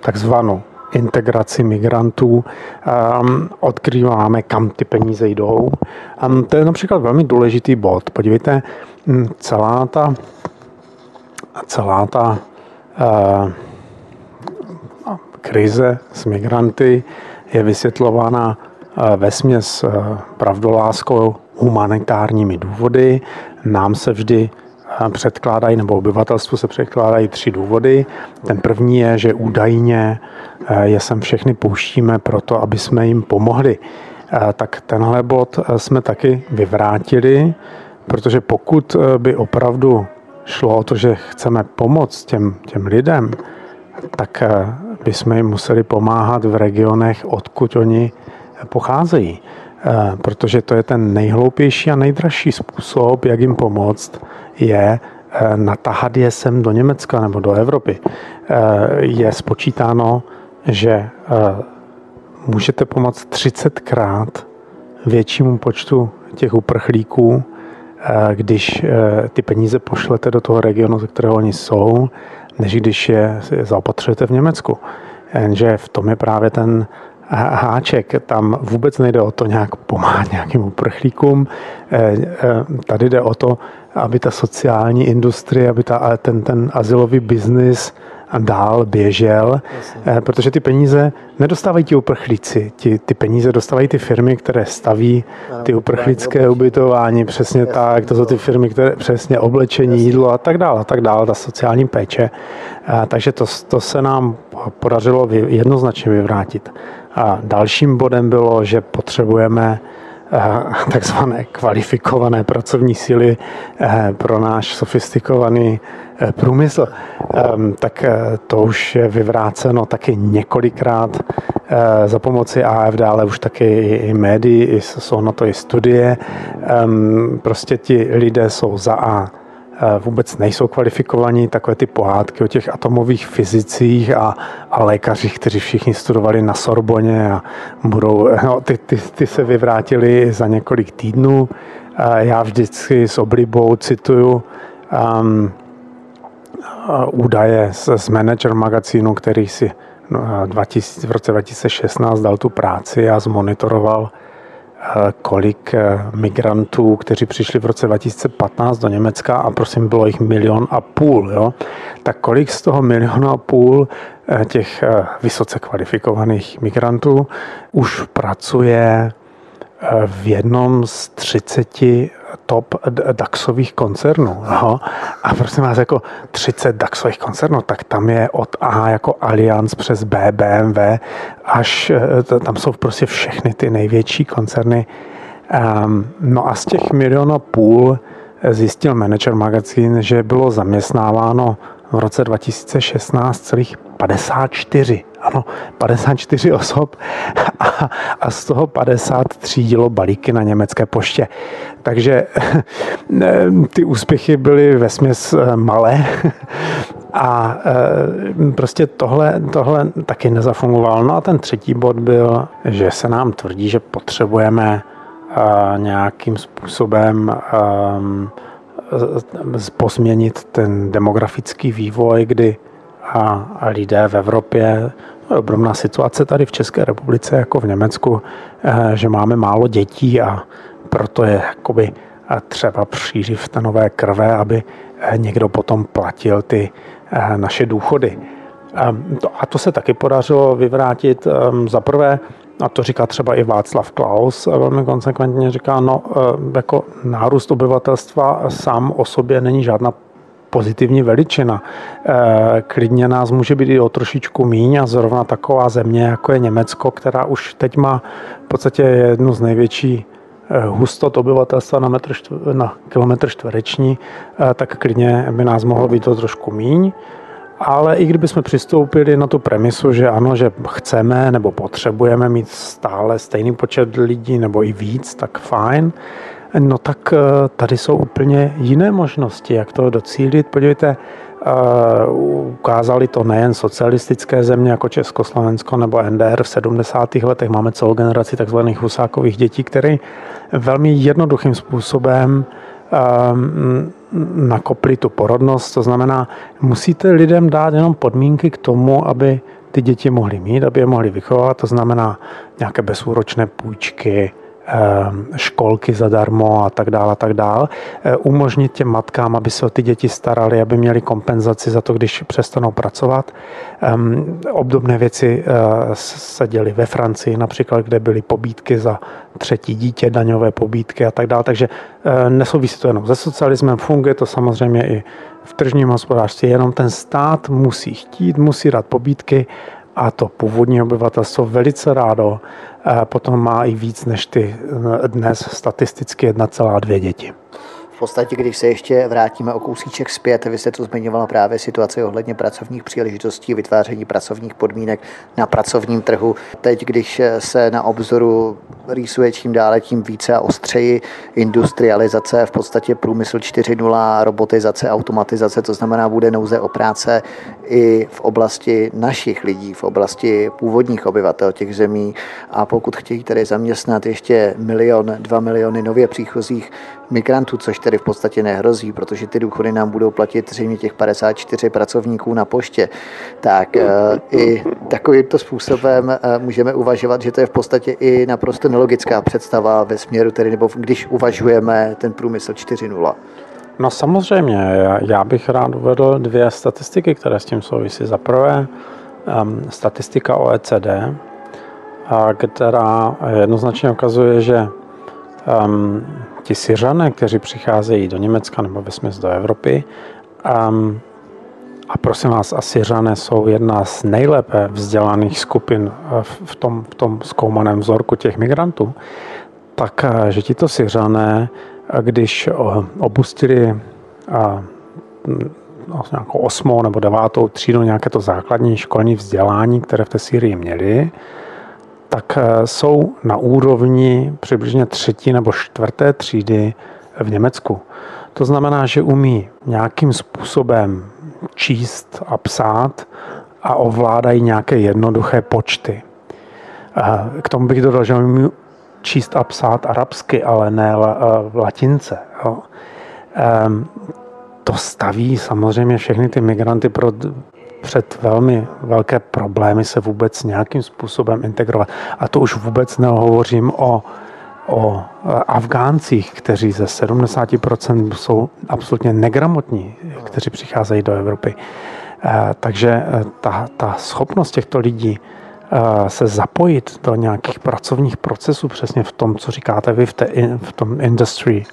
S2: takzvanou integraci migrantů, ehm, odkrýváme, kam ty peníze jdou. Ehm, to je například velmi důležitý bod. Podívejte, hm, celá ta, celá ta uh, krize s migranty je vysvětlována ve směs pravdoláskou humanitárními důvody. Nám se vždy eh, předkládají, nebo obyvatelstvu se předkládají tři důvody. Ten první je, že údajně eh, je sem všechny pouštíme proto, aby jsme jim pomohli. Eh, tak tenhle bod jsme taky vyvrátili, protože pokud by opravdu šlo o to, že chceme pomoct těm, těm lidem, tak bychom jim museli pomáhat v regionech, odkud oni pocházejí. Eh, protože to je ten nejhloupější a nejdražší způsob, jak jim pomoct, je eh, natahat je sem do Německa nebo do Evropy. Eh, je spočítáno, že můžete pomoct 30krát většímu počtu těch uprchlíků, když ty peníze pošlete do toho regionu, ze kterého oni jsou, než když je zaopatřujete v Německu. Jenže v tom je právě ten háček. Tam vůbec nejde o to nějak pomáhat nějakým uprchlíkům. Eh, eh, tady jde o to, aby ta sociální industrie, aby ta, ten, ten asilový biznis dál běžel, Jasně. Eh, protože ty peníze nedostávají ti uprchlíci, ti, ty peníze dostávají ty firmy, které staví ty uprchlické ubytování, přesně Jasně. tak, to jsou ty firmy, které přesně oblečení, Jasně. jídlo a tak dále, a tak dále, ta sociální péče. Takže to, to se nám podařilo jednoznačně vyvrátit. A dalším bodem bylo, že potřebujeme eh, takzvané kvalifikované pracovní síly eh, pro náš sofistikovaný eh, průmysl, ehm, tak to už je vyvráceno taky několikrát za pomoci AFD, ale už taky i médií, jsou na to i studie. Ehm, prostě ti lidé jsou za A vůbec nejsou kvalifikovaní, takové ty pohádky o těch atomových fyzicích a, a lékařích, kteří všichni studovali na Sorboně a budou, no, ty, ty, ty se vyvrátili za několik týdnů. Eh, já vždycky s oblibou cituju um, údaje z, z Manager magazínu, který si no, 2000, v roce 2016 dal tu práci a zmonitoroval Eh, kolik eh, migrantů, kteří přišli v roce 2015 do Německa a prosím bylo jich milion a půl, jo? tak kolik z toho milionu a půl eh, těch vysoce kvalifikovaných migrantů už pracuje v jednom z 30 top DAXových koncernů. No. A prosím vás, jako 30 DAXových koncernů, tak tam je od A jako Allianz přes B, BMW, až eh, tam jsou prostě všechny ty největší koncerny. Um, no a z těch milionů půl zjistil Manager Magazine, že bylo zaměstnáváno v roce 2016 celých 54 ano, 54 osob a, a z toho 50 třídilo balíky na německé poště. Takže ty úspěchy byly ve směs eh, malé a eh, prostě tohle, tohle taky nezafungovalo. No a ten třetí bod byl, že se nám tvrdí, že potřebujeme eh, nějakým způsobem pozměnit ten demografický vývoj, kdy a, a lidé v Evropě, obrovná situace tady v České republice jako v Německu, že máme málo dětí a proto je jakoby třeba příživ té nové krve, aby někdo potom platil ty naše důchody. A to se taky podařilo vyvrátit. Za prvé, a to říká třeba i Václav Klaus, velmi konsekventně říká, no jako nárůst obyvatelstva sám o sobě není žádná pozitivní veličina. Klidně nás může být i o trošičku míň a zrovna taková země, jako je Německo, která už teď má v podstatě jednu z největší Eh, hustot obyvatelstva na, metr na kilometr čtvereční, eh, tak klidně by nás mohlo být to trošku míň. Ale i kdybychom přistoupili na tu premisu, že ano, že chceme nebo potřebujeme mít stále stejný počet lidí nebo i víc, tak fajn. No tak eh, tady jsou úplně jiné možnosti, jak to docílit. Podívejte, ukázali to nejen socialistické země jako Československo nebo NDR v 70. letech. Máme celou generaci takzvaných husákových dětí, které velmi jednoduchým způsobem ehm, nakopli tu porodnost. To znamená, musíte lidem dát jenom podmínky k tomu, aby ty děti mohly mít, aby je mohli vychovat. To znamená nějaké bezúročné půjčky, školky zadarmo a tak dále a tak dále. Eh, umožnit těm matkám, aby se o ty děti starali, aby měli kompenzaci za to, když přestanou pracovat. Ehm, obdobné věci eh, se děly ve Francii například, kde byly pobídky za třetí dítě, daňové pobídky a tak dále. Takže eh, nesouvisí to jenom se socialismem, funguje to samozřejmě i v tržním hospodářství, jenom ten stát musí chtít, musí dát pobídky a to původní obyvatelstvo velice rádo potom má i víc než ty eh, dnes statisticky 1,2 děti
S1: podstatě, když se ještě vrátíme o kousíček zpět, vy jste tu zmiňovala právě situaci ohledně pracovních příležitostí, vytváření pracovních podmínek na pracovním trhu. Teď, když se na obzoru rýsuje čím dále tím více a ostřeji industrializace, v podstatě průmysl 4.0, robotizace, automatizace, to znamená, bude nouze o práce i v oblasti našich lidí, v oblasti původních obyvatel těch zemí a pokud chtějí tedy zaměstnat ještě milion, dva miliony nově příchozích migrantů, což tedy v podstatě nehrozí, protože ty důchody nám budou platit zřejmě těch 54 pracovníků na poště, tak eh, i takovýmto způsobem eh, můžeme uvažovat, že to je v podstatě i naprosto nelogická představa ve směru, tedy nebo když uvažujeme ten průmysl 4.0.
S2: No samozřejmě, já bych rád uvedl dvě statistiky, které s tím souvisí. Za prvé, um, statistika OECD, která jednoznačně ukazuje, že um, ti Syřané, kteří přicházejí do Německa nebo ve do Evropy, um, a prosím vás, a Syřané jsou jedna z nejlépe vzdělaných skupin eh, v tom, v tom zkoumaném vzorku těch migrantů, tak eh, že tito Syřané, eh, když opustili no, nějakou osmou nebo devátou třídu nějaké to základní školní vzdělání, které v té Syrii měli, tak eh, jsou na úrovni přibližně třetí nebo čtvrté třídy v Německu. To znamená, že umí nějakým způsobem číst a psát a ovládají nějaké jednoduché počty. K tomu bych dodal, že umí číst a psát arabsky, ale ne v latince. Ehm, to staví samozřejmě všechny ty migranty pro před velmi velké problémy se vůbec nějakým způsobem integrovat. A to už vůbec nehovořím o, o Afgáncích, kteří ze 70% jsou absolutně negramotní, kteří přicházejí do Evropy. Eh, takže eh, ta, ta schopnost těchto lidí se zapojit do nějakých pracovních procesů přesně v tom, co říkáte vy v, té, v tom industry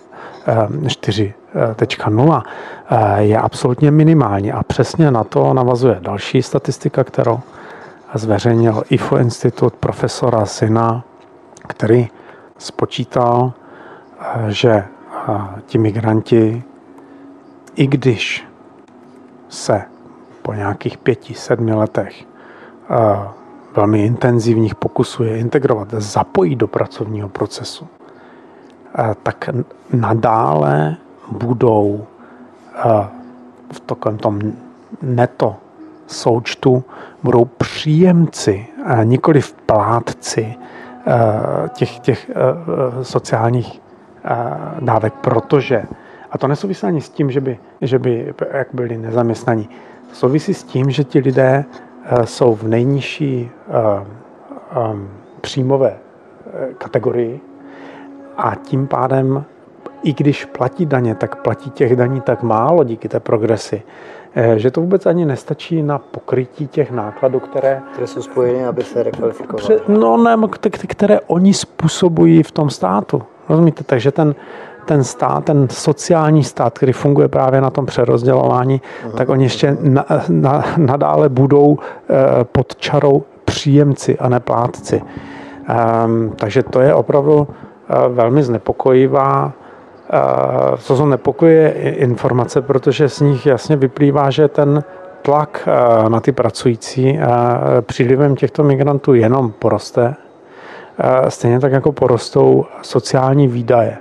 S2: 4.0 eh, je absolutně minimální. A přesně na to navazuje další statistika, kterou zveřejnil IFO Institut profesora Syna, který spočítal, eh, že eh, ti migranti, i když se po nějakých pěti, sedmi letech velmi intenzivních pokusů je integrovat, zapojí do pracovního procesu, tak nadále budou v takovém tom neto součtu budou příjemci, nikoli v plátci těch, těch sociálních dávek, protože A to nesouvisí ani s tím, že by, že by jak byli nezaměstnaní. Souvisí s tím, že ti lidé jsou v nejnižší příjmové kategorii a tím pádem, i když platí daně, tak platí těch daní tak málo díky té progresi, Eh, že to vůbec ani nestačí na pokrytí těch nákladů, které...
S1: Které jsou spojeny, aby se rekvalifikovaly.
S2: No ne, které oni způsobují v tom státu. Rozumíte? Takže ten, ten stát, ten sociální stát, který funguje právě na tom přerozdělování, uh-huh. tak oni ještě na, na, nadále budou eh, pod čarou příjemci a neplátci. Um, takže to je opravdu velmi znepokojivá co jsou nepokoje informace, protože z nich jasně vyplývá, že ten tlak na ty pracující přílivem těchto migrantů jenom poroste, stejně tak jako porostou sociální výdaje.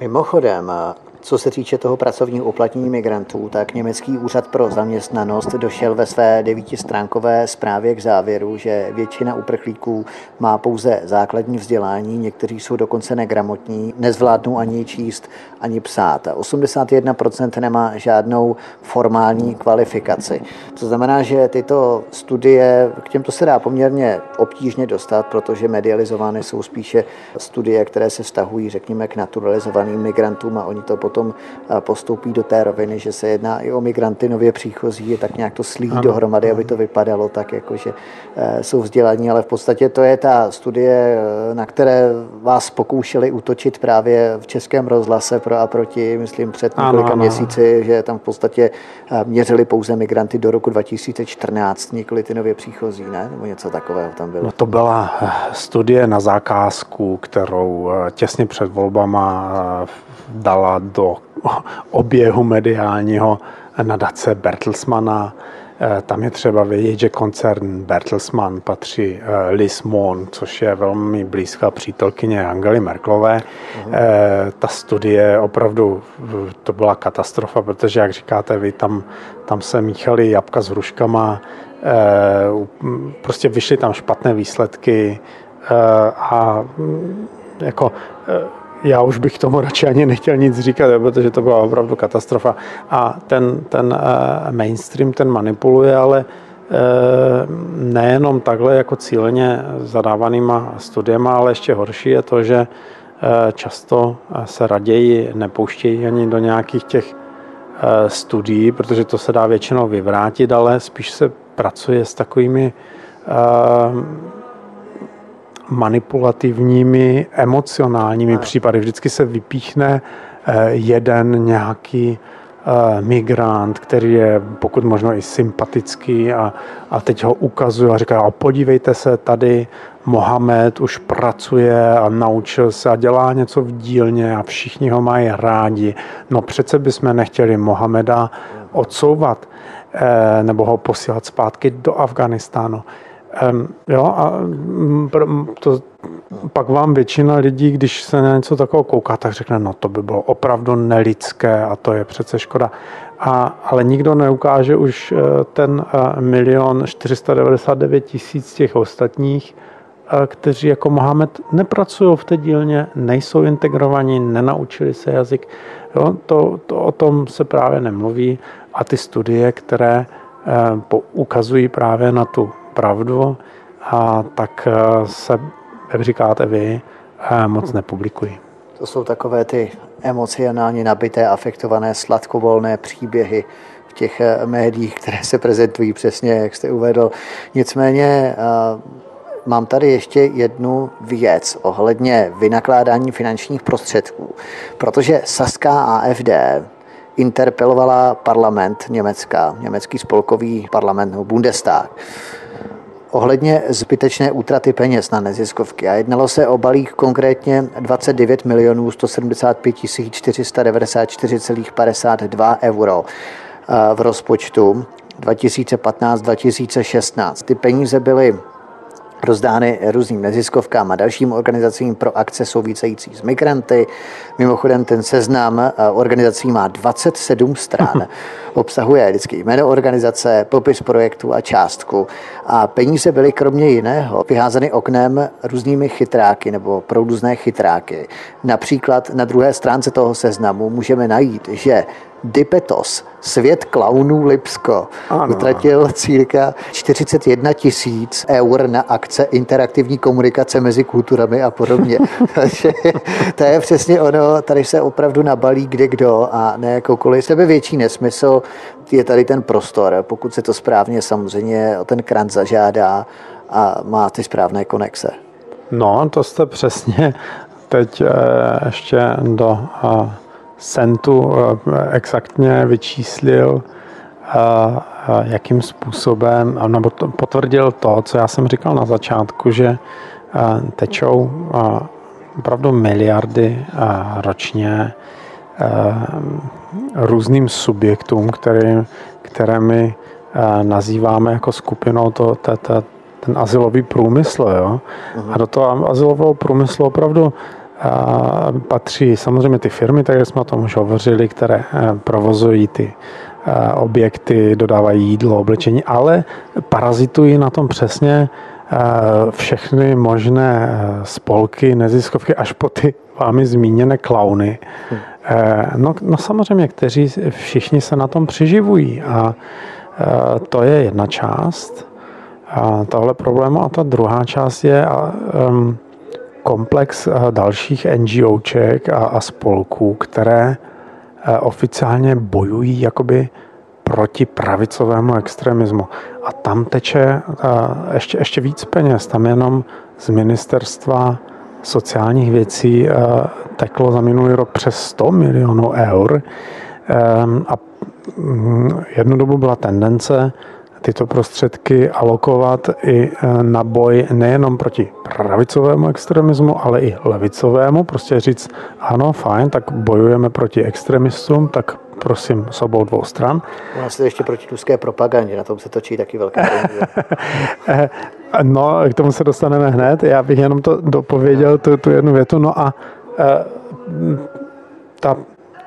S1: Mimochodem, co se týče toho pracovního uplatnění migrantů, tak německý úřad pro zaměstnanost došel ve své devítistránkové zprávě k závěru, že většina uprchlíků má pouze základní vzdělání, někteří jsou dokonce negramotní, nezvládnou ani číst, ani psát. 81% nemá žádnou formální kvalifikaci. To znamená, že tyto studie, k těmto se dá poměrně obtížně dostat, protože medializovány jsou spíše studie, které se vztahují, řekněme, k naturalizovaným migrantům a oni to potom eh, postoupí do té roviny, že se jedná i o migranty nově příchozí, tak nějak to slí ano, dohromady, ano. aby to vypadalo tak, jako že eh, jsou vzdělaní, ale v podstatě to je ta studie, eh, na které vás pokoušeli útočit právě v českém rozhlase pro a proti, myslím před několika ano, ano. měsíci, že tam v podstatě měřili pouze migranty do roku 2014, nikoli ty nově příchozí, ne? Nebo něco takového tam bylo.
S2: No to byla studie na zakázku, kterou těsně před volbama dala do oběhu mediálního nadace Bertelsmana. Eh, tam je třeba vědět, že koncern Bertelsmann patří eh, Liz což je velmi blízká přítelkyně Angely Merklové. Uh-huh. Ta studie opravdu, to byla katastrofa, protože, jak říkáte vy, tam, tam se míchali jabka s hruškama, prostě vyšly tam špatné výsledky a mm, jako já už bych tomu radši ani nechtěl nic říkat, protože to byla opravdu katastrofa. A ten, ten uh, mainstream ten manipuluje, ale uh, nejenom takhle jako cíleně zadávanýma studiema, ale ještě horší je to, že uh, často se raději nepouštějí ani do nějakých těch studií, protože to se dá většinou vyvrátit, ale spíš se pracuje s takovými manipulativními, emocionálními případy. Vždycky se vypíchne eh, jeden nějaký eh, migrant, který je pokud možno i sympatický a, a teď ho ukazuje a říká, a podívejte se, tady Mohamed už pracuje a naučil se a dělá něco v dílně a všichni ho mají rádi. No přece bychom nechtěli Mohameda odsouvat eh, nebo ho posílat zpátky do Afganistánu. Jo, a mm, to, pak vám většina lidí, když se na něco takového kouká, tak řekne, no to by bylo opravdu nelidské a to je přece škoda. A, ale nikdo neukáže už eh, ten eh, milion 499 tisíc těch ostatních, eh, kteří jako Mohamed nepracují v té dílně, nejsou integrovaní, nenaučili se jazyk. Jo, to, to o tom se právě nemluví a ty studie, které ukazují právě na tu pravdu, a tak eh, se, jak říkáte vy, eh, moc nepublikují.
S1: To jsou takové ty emocionálně nabité, afektované, sladkovolné příběhy v těch eh, médiích, které se prezentují přesně, jak jste uvedl. Nicméně mám tady ještě jednu věc ohledně vynakládání finančních prostředků, protože Saská AFD interpelovala parlament Německa, německý spolkový parlament, Bundestag, ohledně zbytečné útraty peněz na neziskovky. A jednalo se o balík konkrétně 29 milionů 175 494,52 euro v rozpočtu 2015-2016. Ty peníze byly rozdány různým neziskovkám a dalším organizacím pro akce související s migranty. Mimochodem ten seznam organizací má 27 stran. [laughs] obsahuje vždycky jméno organizace, popis projektu a částku. A peníze byly kromě jiného vyházeny oknem různými chytráky nebo pro různé chytráky. Například na druhé stránce toho seznamu můžeme najít, že Dipetos, svět klaunů Lipsko, ano. utratil círka 41 tisíc eur na akce interaktivní komunikace mezi kulturami a podobně. [laughs] Takže to je přesně ono, tady se opravdu nabalí kde kdo a ne jakoukoliv sebe větší nesmysl. Je tady ten prostor, pokud se to správně samozřejmě ten krant zažádá a má ty správné konexe.
S2: No, to jste přesně teď eh, ještě do eh, centu eh, exaktně vyčíslil, jakým způsobem, nebo potvrdil to, co já jsem říkal na začátku, že tečou opravdu miliardy ročně různým subjektům, který, které my nazýváme jako skupinou to, to, to, ten asilový průmysl. Jo? Uh-huh. A do toho asilového průmyslu opravdu a patří samozřejmě ty firmy, tak jak jsme o tom už hovořili, které eh, provozují ty eh, objekty, dodávají jídlo, oblečení, ale parazitují na tom přesně eh, všechny možné spolky, neziskovky, až po ty vámi zmíněné klauny. No, no samozřejmě, kteří všichni se na tom přiživují a to je jedna část tohle problému a ta druhá část je komplex eh, dalších NGOček a, a spolků, které eh, oficiálně bojují jakoby proti pravicovému extremismu. A tam teče eh, ještě, ještě víc peněz. Tam jenom z ministerstva sociálních věcí teklo za minulý rok přes 100 milionů eur. Ehm, a mm, jednu dobu byla tendence tyto prostředky alokovat i e, na boj nejenom proti pravicovému extremismu, ale i levicovému. Prostě říct, ano, fajn, tak bojujeme proti extremistům, tak prosím s obou dvou stran.
S1: U nás ještě proti ruské propagandě, na tom se točí taky velká
S2: e, [laughs] No, k tomu se dostaneme hned. Já bych jenom to dopověděl, tu, tu jednu větu. No a e, ta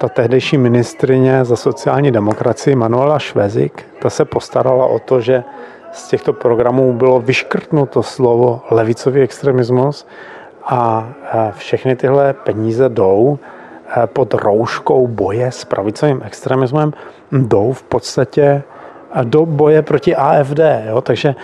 S2: ta tehdejší ministrině za sociální demokracii Manuela Švezik, ta se postarala o to, že z těchto programů bylo vyškrtnuto slovo levicový extremismus a všechny tyhle peníze jdou pod rouškou boje s pravicovým extremismem, jdou v podstatě do boje proti AFD. Jo? Takže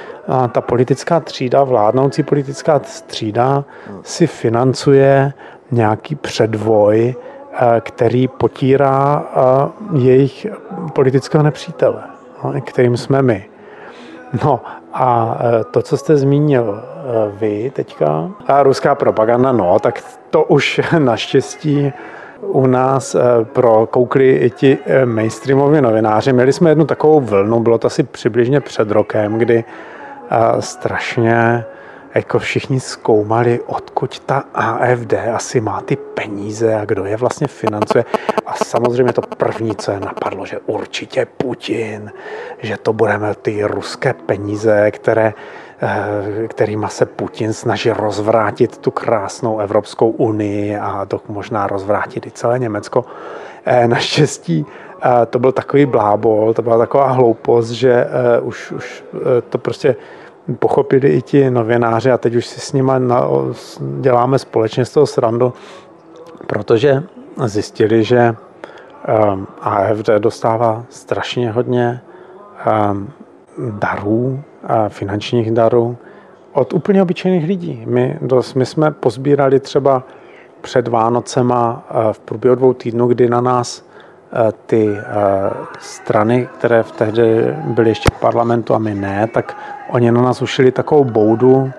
S2: ta politická třída, vládnoucí politická třída si financuje nějaký předvoj Eh, který potírá eh, jejich politického nepřítele, no, kterým jsme my. No a eh, to, co jste zmínil vy teďka, a ruská propaganda, no, tak to už [laughs] naštěstí u nás prokoukli i ti mainstreamoví novináři. Měli jsme jednu takovou vlnu, bylo to asi přibližně před rokem, kdy strašně jako všichni zkoumali, odkud ta AFD asi má ty peníze a kdo je vlastně financuje. A samozřejmě to první, co je napadlo, že určitě Putin, že to budeme ty ruské peníze, které eh, kterýma se Putin snaží rozvrátit tu krásnou Evropskou unii a to možná rozvrátit i celé Německo. Eh, naštěstí eh, to byl takový blábol, to byla taková hloupost, že už, už to prostě pochopili i ti novináři a teď už si s nimi děláme společně z toho srandu, protože zjistili, že AFD dostává strašně hodně darů, finančních darů od úplně obyčejných lidí. My, dost, my jsme pozbírali třeba před Vánocema uh, v průběhu dvou týdnů, kdy na nás uh, ty uh, strany, které v tehdy byly ještě v parlamentu a my ne, tak Oni na nás ušili takovou boudu,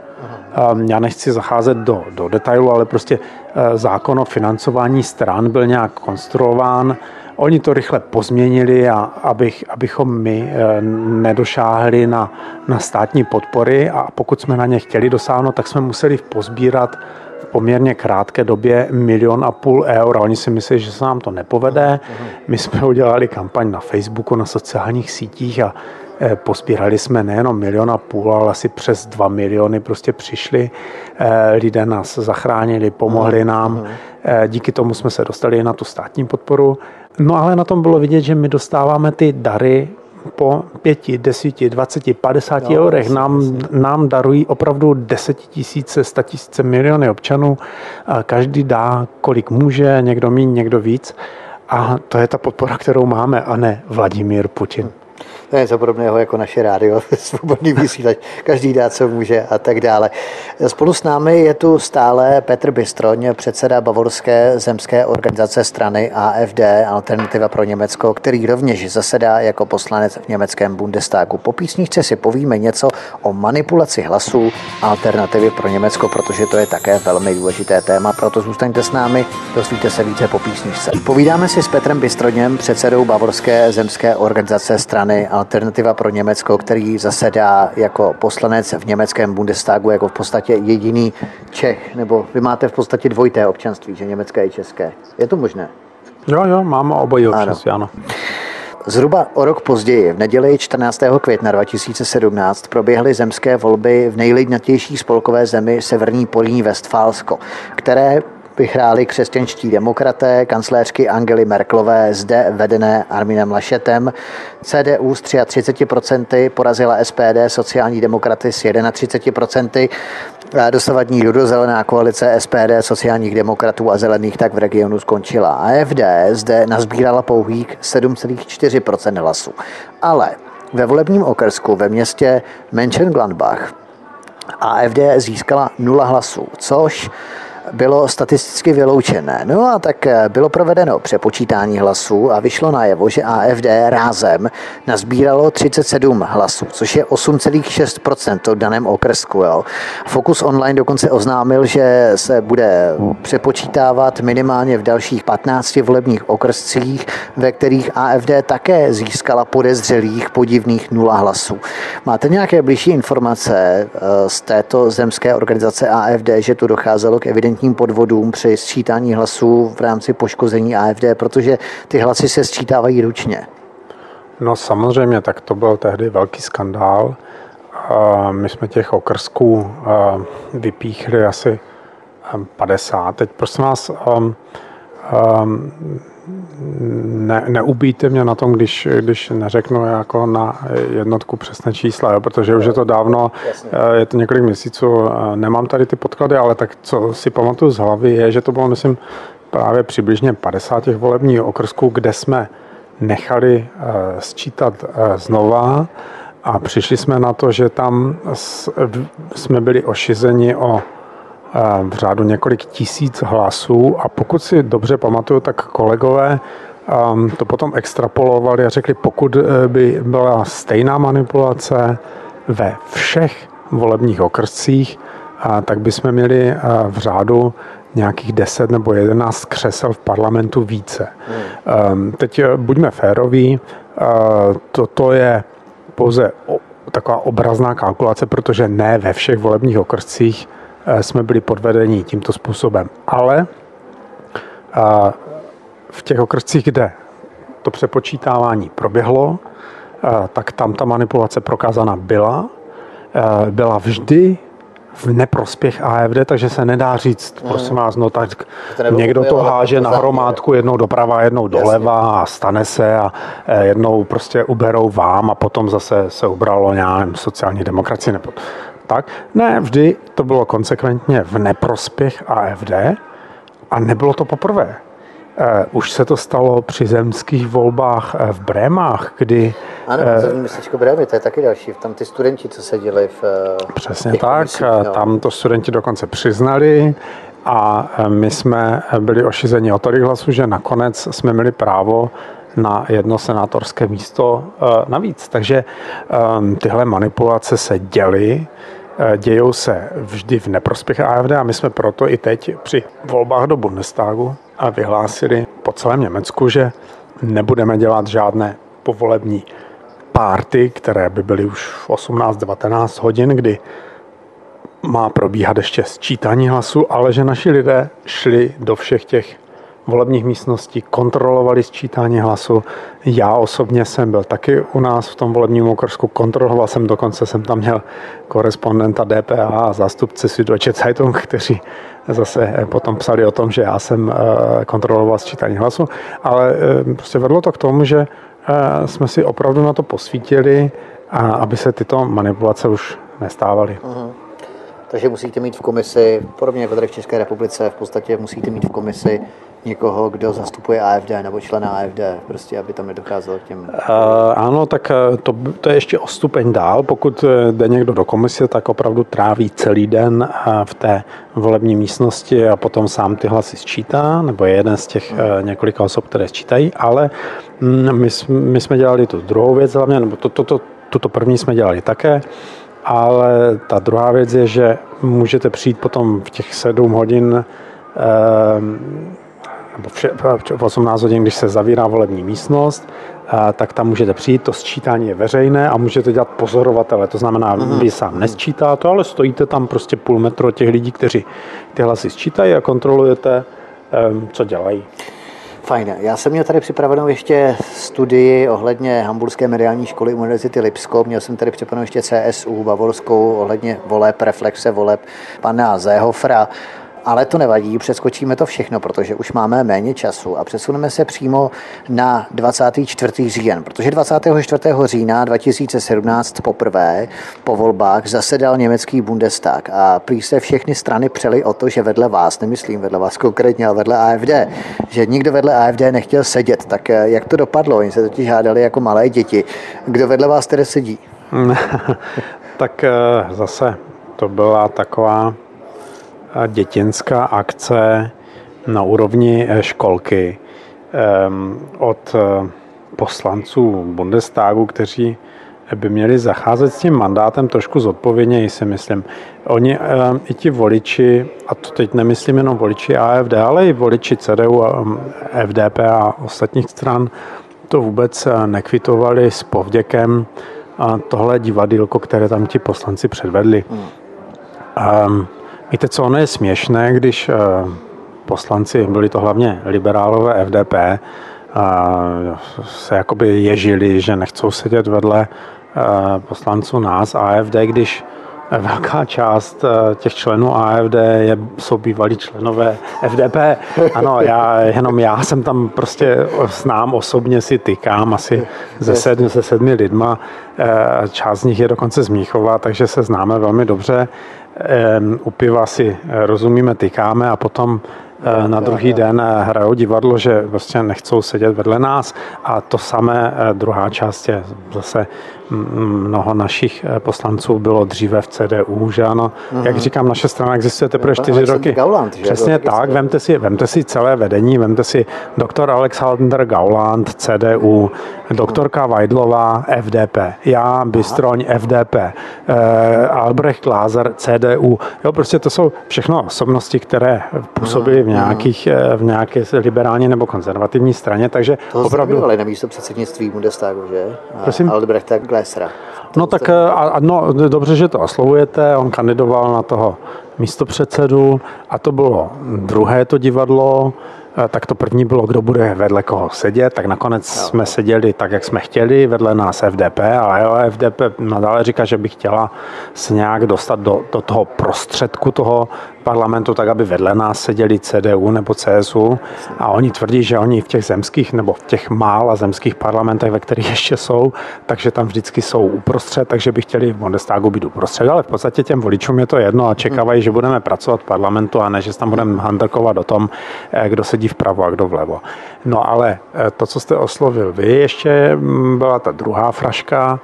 S2: ehm, já nechci zacházet do, do detailu, ale prostě eh, zákon o financování stran byl nějak konstruován. Oni to rychle pozměnili, a abych, abychom my eh, nedošáhli na, na státní podpory a pokud jsme na ně chtěli dosáhnout, tak jsme museli pozbírat v poměrně krátké době milion a půl eur. A oni si myslí, že se nám to nepovede. My jsme udělali kampaň na Facebooku, na sociálních sítích a Eh, pospírali jsme nejenom milion a půl, ale asi přes dva miliony prostě přišli. Eh, lidé nás zachránili, pomohli nám. Eh, díky tomu jsme se dostali na tu státní podporu No ale na tom bylo vidět, že my dostáváme ty dary po pěti, desíti, dvaceti, padesáti no, eurech nám, nám darují opravdu desetitisíce, statisíce miliony občanů. Každý dá, kolik může, někdo míň, někdo víc. A to je ta podpora, kterou máme, a ne Vladimír Putin.
S1: To je něco podobného jako naše rádio, [laughs] svobodný vysílač, každý dá, co může a tak dále. Spolu s námi je tu stále Petr Bystroň, předseda Bavorské zemské organizace strany AFD, Alternativa pro Německo, který rovněž zasedá jako poslanec v německém Bundestagu. Po písničce si povíme něco o manipulaci hlasů Alternativy pro Německo, protože to je také velmi důležité téma, proto zůstaňte s námi, dozvíte se více po písničce. Povídáme si s Petrem Bystroněm, předsedou Bavorské zemské organizace strany Alternativa pro Německo, který zasedá jako poslanec v německém Bundestagu jako v podstatě jediný Čech, nebo vy máte v podstatě dvojité občanství, že německé i české. Je to možné?
S2: Jo, jo, máme obojí občanství, ano. ano.
S1: Zhruba o rok později, v neděli 14. května 2017, proběhly zemské volby v nejlidnatější spolkové zemi Severní Políní Westfálsko, které vyhráli křesťanští demokraté, kancléřky Angely Merklové, zde vedené Arminem Lašetem. CDU s 33% porazila SPD, sociální demokraty s 31%. Dosavadní ľudozelená koalice SPD, sociálních demokratů a zelených tak v regionu skončila. AFD zde nazbírala pouhých 7,4% hlasů. Ale ve volebním okrsku ve městě Mönchengladbach AFD získala 0 hlasů, což bylo statisticky vyloučené. No a tak eh, bylo provedeno přepočítání hlasů a vyšlo najevo, že AFD rázem nazbíralo 37 hlasů, což je 8,6% v daném okresku. Jo. Focus Online dokonce oznámil, že se bude přepočítávat minimálně v dalších 15 volebních okrescích, ve kterých AFD také získala podezřelých podivných nula hlasů. Máte nějaké blížší informace eh, z této zemské organizace AFD, že tu docházelo k evidentní evidentním podvodům při sčítání hlasů v rámci poškození AFD, protože ty hlasy se sčítávají ručně.
S2: No samozřejmě, tak to byl tehdy velký skandál. My jsme těch okrsků vypíchli asi 50. Teď prosím vás, ne, neubíjte mě na tom, když, když neřeknu jako na jednotku přesné čísla, jo, protože už je to dávno, eh, je to několik měsíců, eh, nemám tady ty podklady, ale tak co si pamatuju z hlavy je, že to bylo, myslím, právě přibližně 50 těch volebních okrsků, kde jsme nechali uh, sčítat znova a přišli jsme na to, že tam jsme byli ošizeni o v řádu několik tisíc hlasů a pokud si dobře pamatuju, tak kolegové um, to potom extrapolovali a řekli, pokud eh, by byla stejná manipulace ve všech volebních okrscích, tak bychom měli eh, v řádu nějakých 10 nebo 11 křesel v parlamentu více. Hmm. Teď eh, buďme féroví, toto je pouze taková obrazná kalkulace, protože ne ve všech volebních okrscích jsme byli podvedeni tímto způsobem. Ale eh, v těch okrscích, kde to přepočítávání proběhlo, eh, tak tam ta manipulace prokázána byla. Byla vždy v neprospěch AFD, takže se nedá říct, mhm. prosím vás, no tak to někdo to háže na hromádku jednou doprava, jednou doleva a stane se a jednou prostě uberou vám a potom zase se ubralo nějakým sociální demokracii nebo tak. Ne, vždy to bylo konsekventně v neprospěch AFD a nebylo to poprvé. Uh, už se to stalo při zemských volbách uh, v Brémách, kdy...
S1: Ano, uh, městečko Brémy, to je taky další. Tam ty studenti, co seděli v...
S2: Přesně tak, komisích, no. tam to studenti dokonce přiznali a my jsme byli ošizeni o tolik hlasu, že nakonec jsme měli právo na jedno senátorské místo navíc. Takže tyhle manipulace se děly Eh, dějou se vždy v neprospěch AFD a my jsme proto i teď při volbách do Bundestagu a vyhlásili po celém Německu, že nebudeme dělat žádné povolební párty, které by byly už v 18-19 hodin, kdy má probíhat ještě sčítání hlasu, ale že naši lidé šli do všech těch volebních místností, kontrolovali sčítání hlasu. Já osobně jsem byl taky u nás v tom volebním okrsku, kontroloval jsem, dokonce jsem tam měl korespondenta DPA a zástupce Süddeutsche Zeitung, kteří zase eh, potom psali o tom, že já jsem eh, kontroloval sčítání hlasu, ale eh, prostě vedlo to k tomu, že jsme si opravdu na to posvítili, aby se tyto manipulace už nestávaly. Uh-huh.
S1: Takže musíte mít v komisi, podobně jako tady v České republice, v podstatě musíte mít v komisi někoho, kdo zastupuje AFD nebo člena AFD, prostě aby tam nedocházelo k těm... Uh,
S2: ano, tak eh, to, to je ještě o stupeň dál. Pokud eh, jde někdo do komise, tak opravdu tráví celý den v té volební místnosti a potom sám ty hlasy sčítá, nebo je jeden z těch hmm. několika osob, které sčítají, ale mm, my, my jsme dělali tu druhou věc hlavně, nebo to, to, to, tuto první jsme dělali také, ale ta druhá věc je, že můžete přijít potom v těch sedm hodin v 18 hodin, když se zavírá volební místnost, tak tam můžete přijít, to sčítání je veřejné a můžete dělat pozorovatele, to znamená, uh-huh. vy sám nesčítáte, ale stojíte tam prostě půl metru od těch lidí, kteří ty hlasy sčítají a kontrolujete, co dělají.
S1: Fajn. Já jsem měl tady připravenou ještě studii ohledně Hamburské mediální školy Univerzity Lipsko. Měl jsem tady připravenou ještě CSU bavorskou ohledně voleb, reflexe voleb pana Zéhofra. Ale to nevadí, přeskočíme to všechno, protože už máme méně času a přesuneme se přímo na 24. říjen, protože 24. října 2017 poprvé po volbách zasedal německý Bundestag a prý se všechny strany přeli o to, že vedle vás, nemyslím vedle vás konkrétně, ale vedle AFD, že nikdo vedle AFD nechtěl sedět. Tak eh, jak to dopadlo? Oni se totiž hádali jako malé děti. Kdo vedle vás tedy sedí? [laughs]
S2: tak eh, zase to byla taková dětinská akce na úrovni eh, školky od eh, poslanců Bundestagu, kteří by měli zacházet s tím mandátem trošku zodpovědněji, si myslím. Oni i ti voliči, a to teď nemyslím jenom voliči AFD, ale i voliči CDU a FDP a ostatních stran, to vůbec eh, nekvitovali s povděkem tohle divadýlko, které tam ti poslanci předvedli. Um, Víte, co ono je směšné, když eh, poslanci, byli to hlavně liberálové FDP, se jakoby ježili, že nechcou sedět vedle eh, poslanců nás AFD, když velká část eh, těch členů AFD je, jsou bývalí členové FDP. Ano, já, jenom já jsem tam prostě znám osobně si tykám asi ze sedmi, se sedmi lidma. Část z nich je dokonce z Míchova, takže se známe velmi dobře u piva si rozumíme, tykáme a potom Eh, na druhý den eh, hrajou divadlo, že vlastně nechcou sedět vedle nás a to samé eh, druhá část je zase mnoho našich poslanců bylo dříve v CDU, že ano. Uh-huh. Jak říkám, naše strana existuje teprve čtyři roky.
S1: Gauland, že?
S2: Přesně tak, vemte si, vemte si celé vedení, vemte si doktor Alexander Gauland, CDU, doktorka Vajdlová, FDP, já, Bystroň, FDP, Albrecht Lázer, CDU. Jo, prostě to jsou všechno osobnosti, které působí v nějakých, eh, v nějaké liberální nebo konzervativní straně, takže
S1: to opravdu... To na místo předsednictví Bundestagu, že? Prosím? Albrechta Glessera.
S2: No tak, eh, a, no, dobře, že to oslovujete, on kandidoval na toho místopředsedu a to bylo druhé to divadlo, Eh, tak to první bylo, kdo bude vedle koho sedět, tak nakonec jo. jsme seděli tak, jak jsme chtěli, vedle nás FDP, ale FDP nadále říká, že by chtěla se nějak dostat do, do toho prostředku toho parlamentu, tak aby vedle nás seděli CDU nebo CSU a oni tvrdí, že oni v těch zemských nebo v těch mála zemských parlamentech, ve kterých ještě jsou, takže tam vždycky jsou uprostřed, takže by chtěli v Bundestagu být uprostřed, ale v podstatě těm voličům je to jedno a čekávají, že budeme pracovat v parlamentu a ne, že tam budeme handrkovat o tom, eh, kdo sedí vpravo a kdo vlevo. No ale eh, to, co jste oslovil vy, ještě mm, byla ta druhá fraška.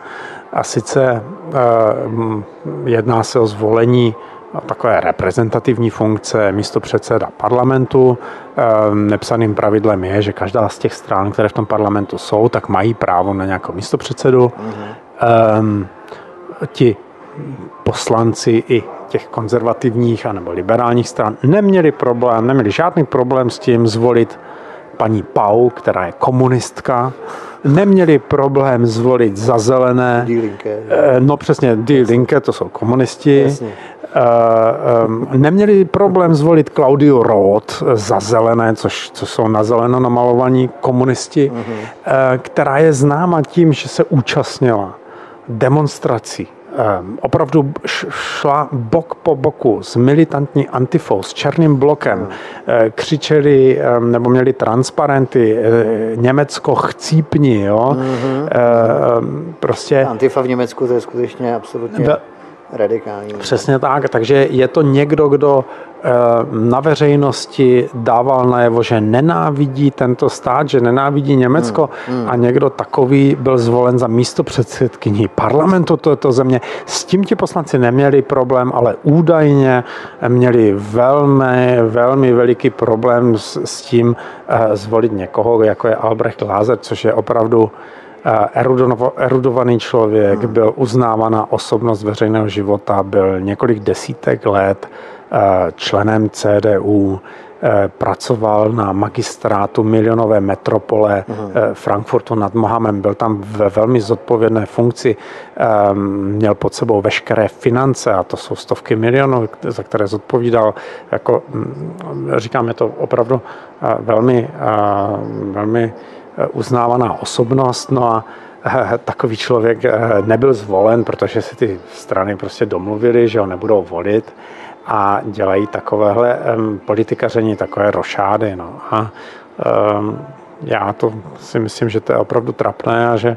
S2: A sice eh, mm, jedná se o zvolení takové reprezentativní funkce místo předseda parlamentu. Ehm, nepsaným pravidlem je, že každá z těch stran, které v tom parlamentu jsou, tak mají právo na nějakou místo předsedu. Mm-hmm. Ti poslanci i těch konzervativních anebo liberálních stran neměli problém, neměli žádný problém s tím zvolit paní Pau, která je komunistka, neměli problém zvolit za zelené.
S1: Die Linke.
S2: Eh, no přesně, Die Linke, to jsou komunisti. Jasně. Neměli problém zvolit Claudio Roth za zelené, což, co jsou na zeleno namalovaní komunisti, mm-hmm. která je známa tím, že se účastnila demonstrací opravdu šla bok po boku s militantní antifou, s černým blokem, hmm. eh, křičeli nebo měli transparenty eh, Německo chcípni, jo. Mm-hmm.
S1: Prostě... Antifa v Německu to je skutečně absolutně radikální.
S2: Přesně tak, takže je to někdo, kdo eh, na veřejnosti dával najevo, že nenávidí tento stát, že nenávidí Německo hmm, hmm. a někdo takový byl zvolen za místo předsedkyní parlamentu této země. S tím ti poslanci neměli problém, ale údajně měli velmi, velmi veliký problém s, s tím eh, zvolit někoho, jako je Albrecht Lázer, což je opravdu erudovaný člověk, hmm. byl uznávaná osobnost veřejného života, byl několik desítek let eh, členem CDU, eh, pracoval na magistrátu milionové metropole hmm. Frankfurtu nad Mohamem, byl tam ve velmi zodpovědné funkci, měl pod sebou veškeré finance a to jsou stovky milionů, za které zodpovídal. Jako, hm, říkám, je to opravdu velmi, velmi uznávaná osobnost, no a eh, takový člověk eh, nebyl zvolen, protože si ty strany prostě domluvili, že ho nebudou volit a dělají takovéhle politikaření, takové rošády. No. A já to si myslím, že to je opravdu trapné a že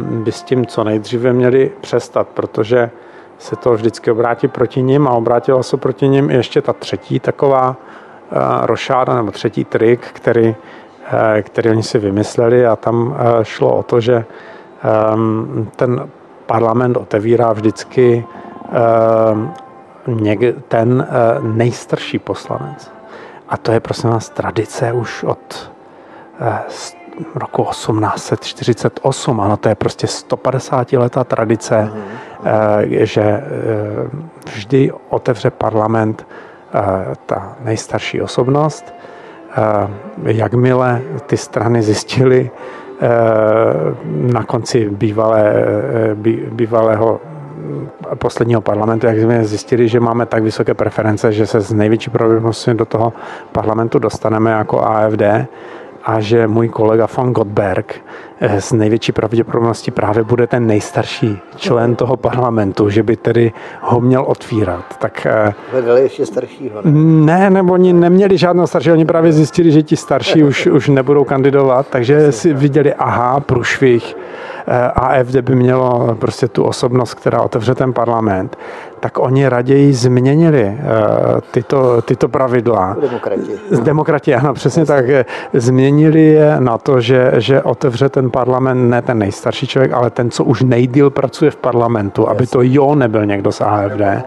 S2: by s tím co nejdříve měli přestat, protože se to vždycky obrátí proti ním a obrátila se proti ním ještě ta třetí taková uh, rošáda nebo třetí trik, který Eh, který oni si vymysleli a tam eh, šlo o to, že ehm, ten parlament otevírá vždycky ehm, ten eh, nejstarší poslanec. A to je prosím vás tradice už od roku 1848. Ano, to je prostě 150 letá tradice, mm-hmm. že vždy otevře parlament ta nejstarší osobnost jakmile ty strany zjistily eh, na konci bývalé, eh, bývalého posledního parlamentu, jak jsme zjistili, že máme tak vysoké preference, že se z největší pravděpodobností do toho parlamentu dostaneme jako AFD, a že můj kolega von Gottberg eh, s největší pravděpodobností právě bude ten nejstarší člen toho parlamentu, že by tedy ho měl otvírat. Tak,
S1: eh, Hledali ještě staršího?
S2: Ne? ne, nebo oni neměli žádného staršího, oni právě zjistili, že ti starší už, [laughs] už nebudou kandidovat, takže si viděli, aha, průšvih, eh, AFD by mělo prostě tu osobnost, která otevře ten parlament tak oni raději změnili uh, tyto, tyto pravidla.
S1: Demokrati.
S2: Demokrati, ano, přesně tak. Změnili je na to, že, že otevře ten parlament ne ten nejstarší člověk, ale ten, co už nejdíl pracuje v parlamentu, aby to jo nebyl někdo z AFD.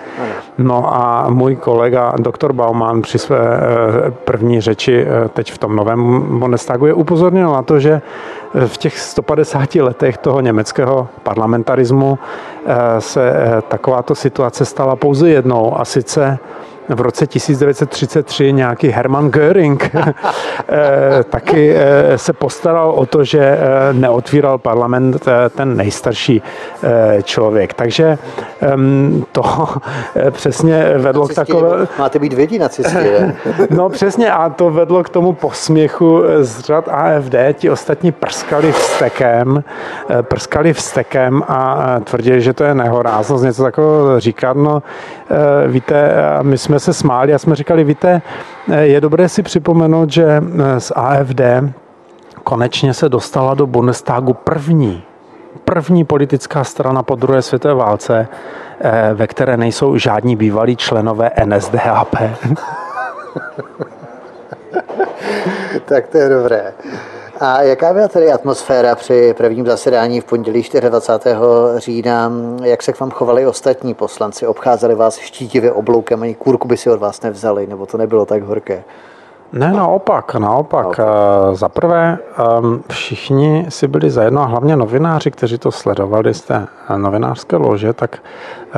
S2: No a můj kolega, doktor Bauman, při své uh, první řeči teď v tom novém Bundestagu je upozornil na to, že v těch 150 letech toho německého parlamentarismu se takováto situace stala pouze jednou a sice v roce 1933 nějaký Hermann Göring [laughs] eh, taky eh, se postaral o to, že eh, neotvíral parlament ten nejstarší člověk. Takže ehm, to přesně vedlo nacisti, k takové...
S1: Máte být vědí nacisti, [laughs]
S2: No přesně a to vedlo k tomu posměchu z řad AFD. Ti ostatní prskali vstekem, prskali vstekem a tvrdili, že to je nehoráznost něco takového říkat. No víte, my jsme jsme se smáli a jsme říkali, víte, je dobré si připomenout, že z AFD konečně se dostala do Bundestagu první, první politická strana po druhé světové válce, eh, ve které nejsou žádní bývalí členové NSDAP. [laughs]
S1: tak to je dobré. A jaká byla tedy atmosféra při prvním zasedání v pondělí 24. října? Jak se k vám chovali ostatní poslanci? Obcházeli vás štítivě obloukem, ani kůrku by si od vás nevzali, nebo to nebylo tak horké?
S2: Ne, naopak, naopak. naopak. Eh, za prvé, ehm, všichni si byli zajedno, a hlavně novináři, kteří to sledovali z té novinářské lože, tak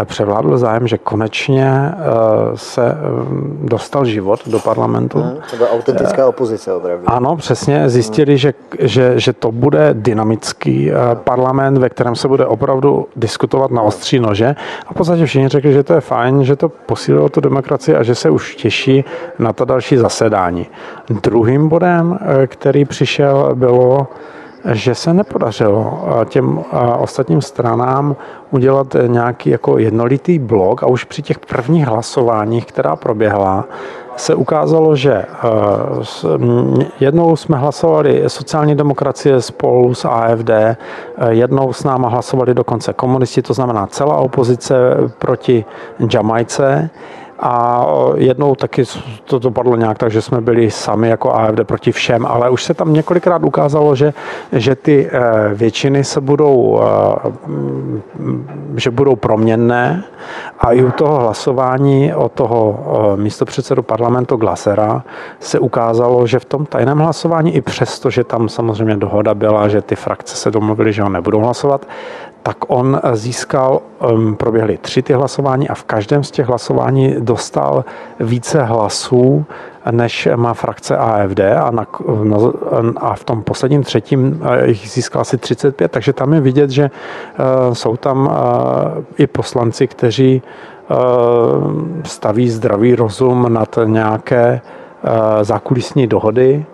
S2: převládl zájem, že konečně se dostal život do parlamentu. Hmm,
S1: to byla autentická opozice opravdu.
S2: Ano, přesně. Zjistili, že, že, že to bude dynamický parlament, ve kterém se bude opravdu diskutovat na ostří nože. A v podstatě všichni řekli, že to je fajn, že to posílilo tu demokracii a že se už těší na to další zasedání. Druhým bodem, který přišel, bylo že se nepodařilo eh, těm eh, ostatním stranám udělat nějaký jako jednolitý blok a už při těch prvních hlasováních, která proběhla, se ukázalo, že eh, jednou jsme hlasovali sociální demokracie spolu s AFD, jednou s náma hlasovali dokonce komunisti, to znamená celá opozice proti Jamajce a jednou taky to dopadlo nějak tak, že jsme byli sami jako AFD proti všem, ale už se tam několikrát ukázalo, že, že ty eh, většiny se budou, eh, že budou proměnné. A i u toho hlasování o toho eh, místopředsedu parlamentu Glasera se ukázalo, že v tom tajném hlasování i přesto, že tam samozřejmě dohoda byla, že ty frakce se domluvily, že ho nebudou hlasovat, tak on získal, proběhly tři ty hlasování a v každém z těch hlasování dostal více hlasů, než má frakce AFD a, na, a v tom posledním třetím eh, jich získal asi 35, takže tam je vidět, že eh, jsou tam eh, i poslanci, kteří staví zdravý rozum nad nějaké zákulisní dohody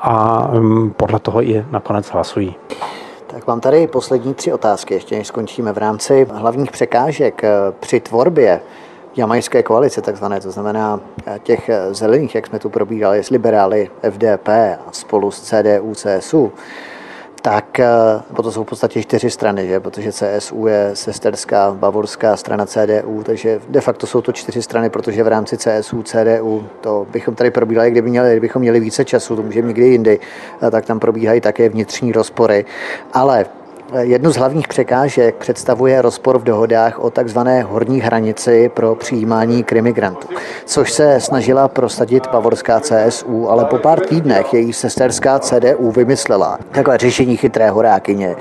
S2: a podle toho i nakonec hlasují.
S1: Tak mám tady poslední tři otázky, ještě než skončíme v rámci hlavních překážek eh, při tvorbě jamajské koalice, takzvané, to znamená eh, těch eh, zelených, jak jsme tu probírali, s liberály FDP a spolu s CDU, CSU tak bo to jsou v podstatě čtyři strany, že? protože CSU je sesterská bavorská strana CDU, takže de facto jsou to čtyři strany, protože v rámci CSU, CDU, to bychom tady probíhali, kdyby měli, kdybychom měli více času, to můžeme někdy jindy, tak tam probíhají také vnitřní rozpory. Ale Jednu z hlavních překážek představuje rozpor v dohodách o takzvané horní hranici pro přijímání krimigrantů, což se snažila prosadit pavorská CSU, ale po pár týdnech její sesterská CDU vymyslela takové řešení chytré horákyně,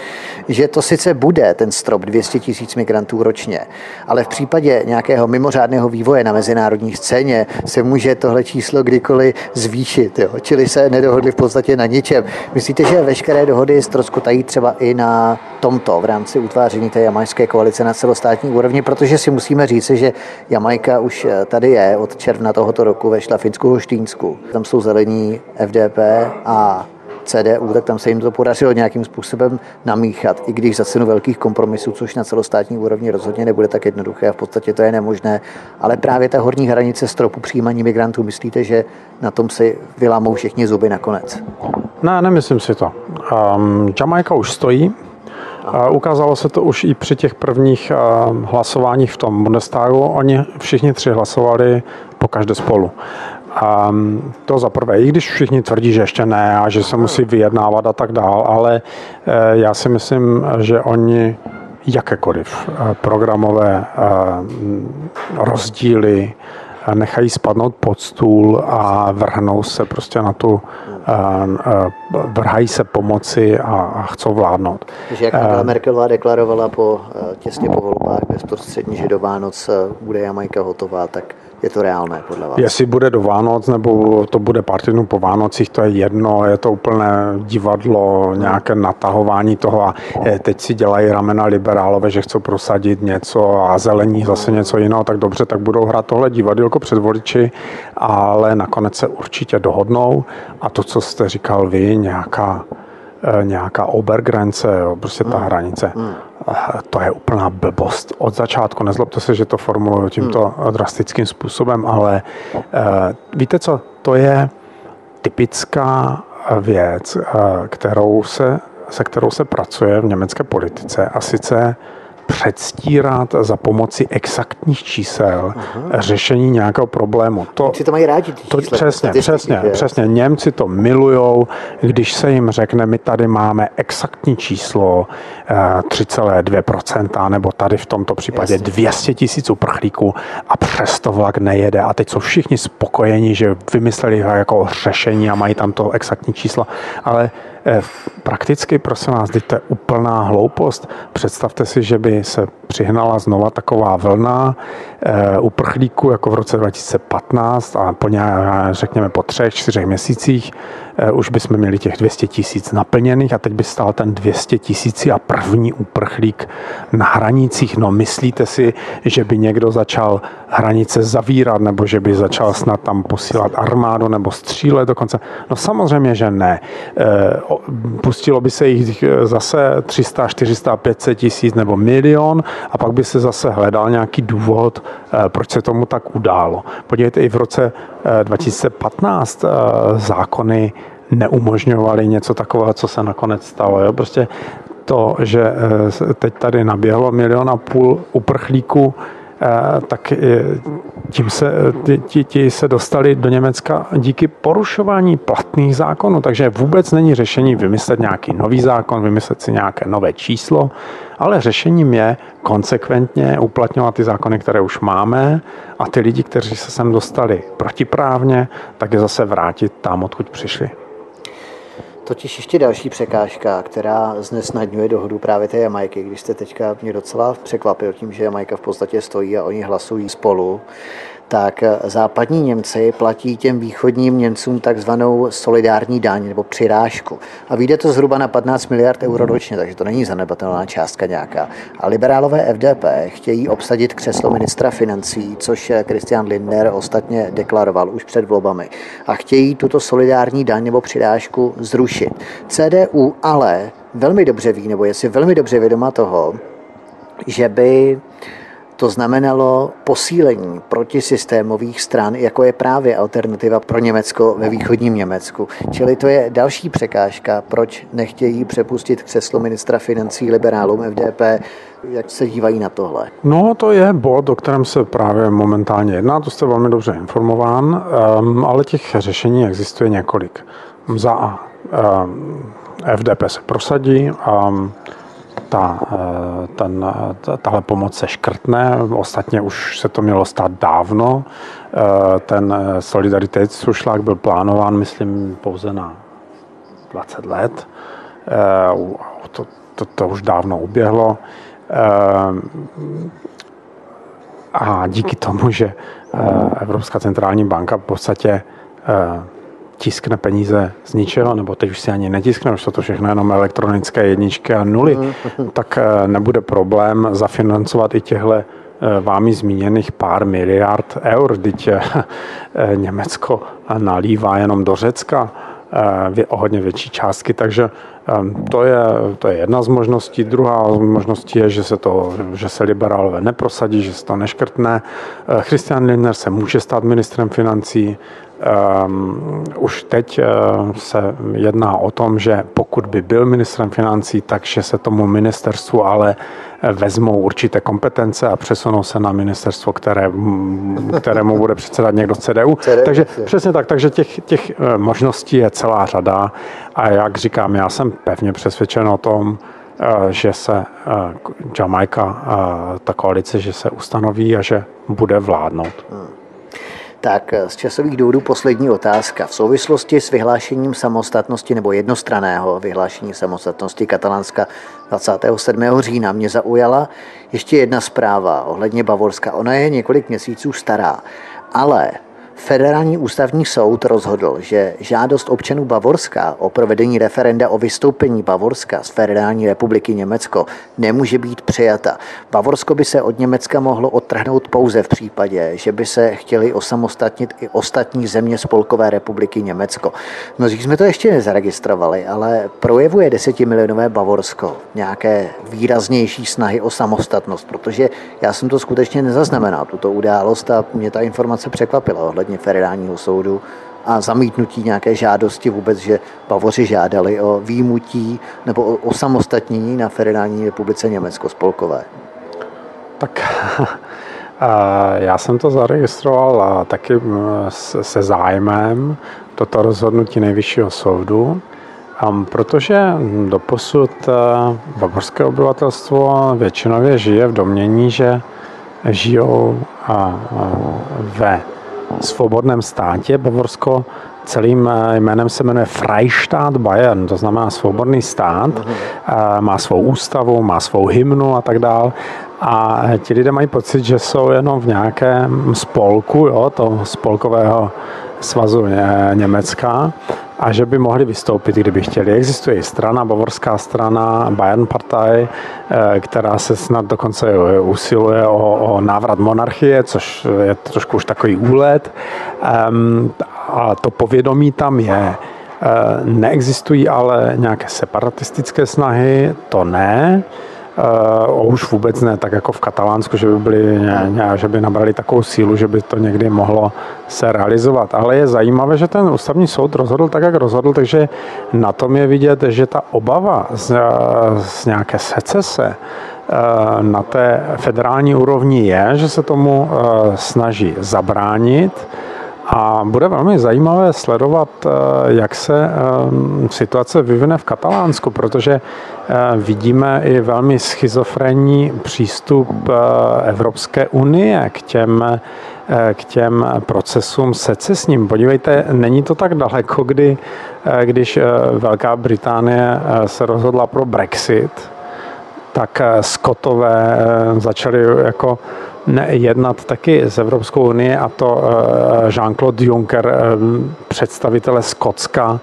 S1: že to sice bude ten strop 200 tisíc migrantů ročně, ale v případě nějakého mimořádného vývoje na mezinárodní scéně se může tohle číslo kdykoliv zvýšit, jo? čili se nedohodli v podstatě na ničem. Myslíte, že veškeré dohody ztroskotají třeba i na tomto v rámci utváření té jamajské koalice na celostátní úrovni, protože si musíme říci, že Jamajka už eh, tady je od června tohoto roku ve Šlafinsku Hoštínsku. Tam jsou zelení FDP a CDU, tak tam se jim to podařilo nějakým způsobem namíchat, i když za cenu velkých kompromisů, což na celostátní úrovni rozhodně nebude tak jednoduché a v podstatě to je nemožné. Ale právě ta horní hranice stropu přijímání migrantů, myslíte, že na tom si vylámou všichni zuby nakonec?
S2: Ne, nemyslím si to. Um, Jamaika už stojí, Ukázalo se to už i při těch prvních hlasováních v tom Bundestagu. Oni všichni tři hlasovali po každé spolu. A to za prvé, i když všichni tvrdí, že ještě ne a že se musí vyjednávat a tak dál, ale e, já si myslím, že oni jakékoliv e, programové e, rozdíly nechají spadnout pod stůl a vrhnou se prostě na tu vrhají se pomoci a chcou vládnout.
S1: Takže jak Angela Merkelová deklarovala po, těsně po volbách bezprostředně, že do Vánoc bude Jamajka hotová, tak je to reálné podle vás?
S2: Jestli bude do Vánoc nebo to bude pár týdnů po Vánocích, to je jedno, je to úplné divadlo, nějaké natahování toho a eh, teď si dělají ramena liberálové, že chcou prosadit něco a zelení zase něco jiného, tak dobře, tak budou hrát tohle divadlo před voliči, ale nakonec se určitě dohodnou a to, co jste říkal vy, nějaká Eh, nějaká obergrance, prostě ta hmm. hranice. To je úplná blbost. Od začátku, nezlobte se, že to formuluju tímto hmm. drastickým způsobem, ale uh, víte co, to je typická věc, uh, kterou se, se kterou se pracuje v německé politice a sice předstírat za pomoci exaktních čísel Aha. řešení nějakého problému.
S1: To, Němci to mají rádi, ty
S2: to, Přesně, přesně, je. přesně. Němci to milujou, když se jim řekne, my tady máme exaktní číslo 3,2%, eh, nebo tady v tomto případě Jasně. 200 tisíc uprchlíků a přesto vlak nejede. A teď jsou všichni spokojeni, že vymysleli jako řešení a mají tam to exaktní číslo. Ale prakticky, prosím vás, to je úplná hloupost. Představte si, že by se přihnala znova taková vlna e, uprchlíků jako v roce 2015 a po nějak, řekněme po třech, čtyřech měsících už bychom měli těch 200 tisíc naplněných a teď by stál ten 200 tisíc a první uprchlík na hranicích. No myslíte si, že by někdo začal hranice zavírat nebo že by začal snad tam posílat armádu nebo střílet dokonce? No samozřejmě, že ne. E, pustilo by se jich zase 300, 400, 500 tisíc nebo milion a pak by se zase hledal nějaký důvod, eh, proč se tomu tak událo. Podívejte, i v roce 2015 eh, eh, zákony neumožňovaly něco takového, co se nakonec stalo. Jo? Prostě to, že teď tady naběhlo milion a půl uprchlíků, Eh, tak tím se, ti, ti se dostali do Německa díky porušování platných zákonů, takže vůbec není řešení vymyslet nějaký nový zákon, vymyslet si nějaké nové číslo, ale řešením je konsekventně uplatňovat ty zákony, které už máme a ty lidi, kteří se sem dostali protiprávně, tak je zase vrátit tam, odkud přišli
S1: totiž ještě další překážka, která znesnadňuje dohodu právě té Jamajky, když jste teďka mě docela překvapil tím, že Jamajka v podstatě stojí a oni hlasují spolu, tak západní Němci platí těm východním Němcům takzvanou solidární daň nebo přirážku. A vyjde to zhruba na 15 miliard euro ročně, takže to není zanedbatelná částka nějaká. A liberálové FDP chtějí obsadit křeslo ministra financí, což Christian Lindner ostatně deklaroval už před volbami. A chtějí tuto solidární daň nebo přirážku zrušit. CDU ale velmi dobře ví, nebo je si velmi dobře vědoma toho, že by to znamenalo posílení protisystémových stran, jako je právě alternativa pro Německo ve východním Německu. Čili to je další překážka, proč nechtějí přepustit křeslo ministra financí liberálům FDP. Jak se dívají na tohle?
S2: No, to je bod, o kterém se právě momentálně jedná, to jste velmi dobře informován, um, ale těch řešení existuje několik. Za A. Um, FDP se prosadí, um, ta, eh, ten, tahle pomoc se škrtne. Ostatně už se to mělo stát dávno. Eh, ten solidaritetszušlák byl plánován, myslím, pouze na 20 let. Eh, to, to, to už dávno uběhlo. A díky tomu, že Evropská centrální banka v podstatě tiskne peníze z ničeho, nebo teď už si ani netiskne, už jsou to všechno jenom elektronické jedničky a nuly, mm. tak eh, nebude problém zafinancovat i těchto eh, vámi zmíněných pár miliard eur, teď eh, Německo nalívá jenom do Řecka o hodně větší částky, takže to je, to je jedna z možností. Druhá z možností je, že se, to, že se liberálové neprosadí, že se to neškrtne. Christian Lindner se může stát ministrem financí, Um, už teď uh, se jedná o tom, že pokud by byl ministrem financí, takže se tomu ministerstvu ale vezmou určité kompetence a přesunou se na ministerstvo, které, kterému bude předsedat někdo z CDU. CDU takže přesně tak, takže těch, těch eh, možností je celá řada a jak říkám, já jsem pevně přesvědčen o tom, eh, že se Jamaika, ta koalice, že se ustanoví a že bude vládnout. Hmm.
S1: Tak z časových důvodů poslední otázka. V souvislosti s vyhlášením samostatnosti nebo jednostraného vyhlášení samostatnosti Katalánska 27. října mě zaujala ještě jedna zpráva ohledně Bavorska. Ona je několik měsíců stará, ale Federální ústavní soud rozhodl, že žádost občanů Bavorska o provedení referenda o vystoupení Bavorska z Federální republiky Německo nemůže být přijata. Bavorsko by se od Německa mohlo odtrhnout pouze v případě, že by se chtěli osamostatnit i ostatní země Spolkové republiky Německo. Mnozí jsme to ještě nezaregistrovali, ale projevuje desetimilionové Bavorsko nějaké výraznější snahy o samostatnost, protože já jsem to skutečně nezaznamenal, tuto událost a mě ta informace překvapila ohledně ohledně federálního soudu a zamítnutí nějaké žádosti vůbec, že Bavoři žádali o výjimutí nebo o osamostatnění na Federální republice Německo spolkové.
S2: Tak [laughs] já jsem to zaregistroval taky se zájmem, toto rozhodnutí nejvyššího soudu, protože doposud bavorské obyvatelstvo většinově žije v domění, že žijou ve svobodném státě. Bavorsko celým jménem se jmenuje Freistaat Bayern, to znamená svobodný stát, uh-huh. má svou ústavu, má svou hymnu a tak dále. A ti lidé mají pocit, že jsou jenom v nějakém spolku, jo, toho spolkového svazu Německa a že by mohli vystoupit, kdyby chtěli. Existuje i strana, bavorská strana Bayern Partei, eh, která se snad dokonce usiluje o, o návrat monarchie, což je trošku už takový úlet. A to povědomí tam je. Eh, neexistují ale nějaké separatistické snahy, to ne. Uh, už vůbec ne, tak jako v Katalánsku, že by, byli, ně, že by nabrali takovou sílu, že by to někdy mohlo se realizovat. Ale je zajímavé, že ten ústavní soud rozhodl tak, jak rozhodl, takže na tom je vidět, že ta obava z, z nějaké secese uh, na té federální úrovni je, že se tomu snaží zabránit a bude velmi zajímavé sledovat, eh, jak se eh, situace vyvine v Katalánsku, protože eh, vidíme i velmi schizofrenní přístup Evropské unie k těm, k těm procesům secesním. Podívejte, není to tak daleko, kdy, když Velká Británie se rozhodla pro Brexit, tak Skotové začali jako jednat taky s Evropskou unii a to eh, Jean-Claude Juncker, eh, představitele Skotska,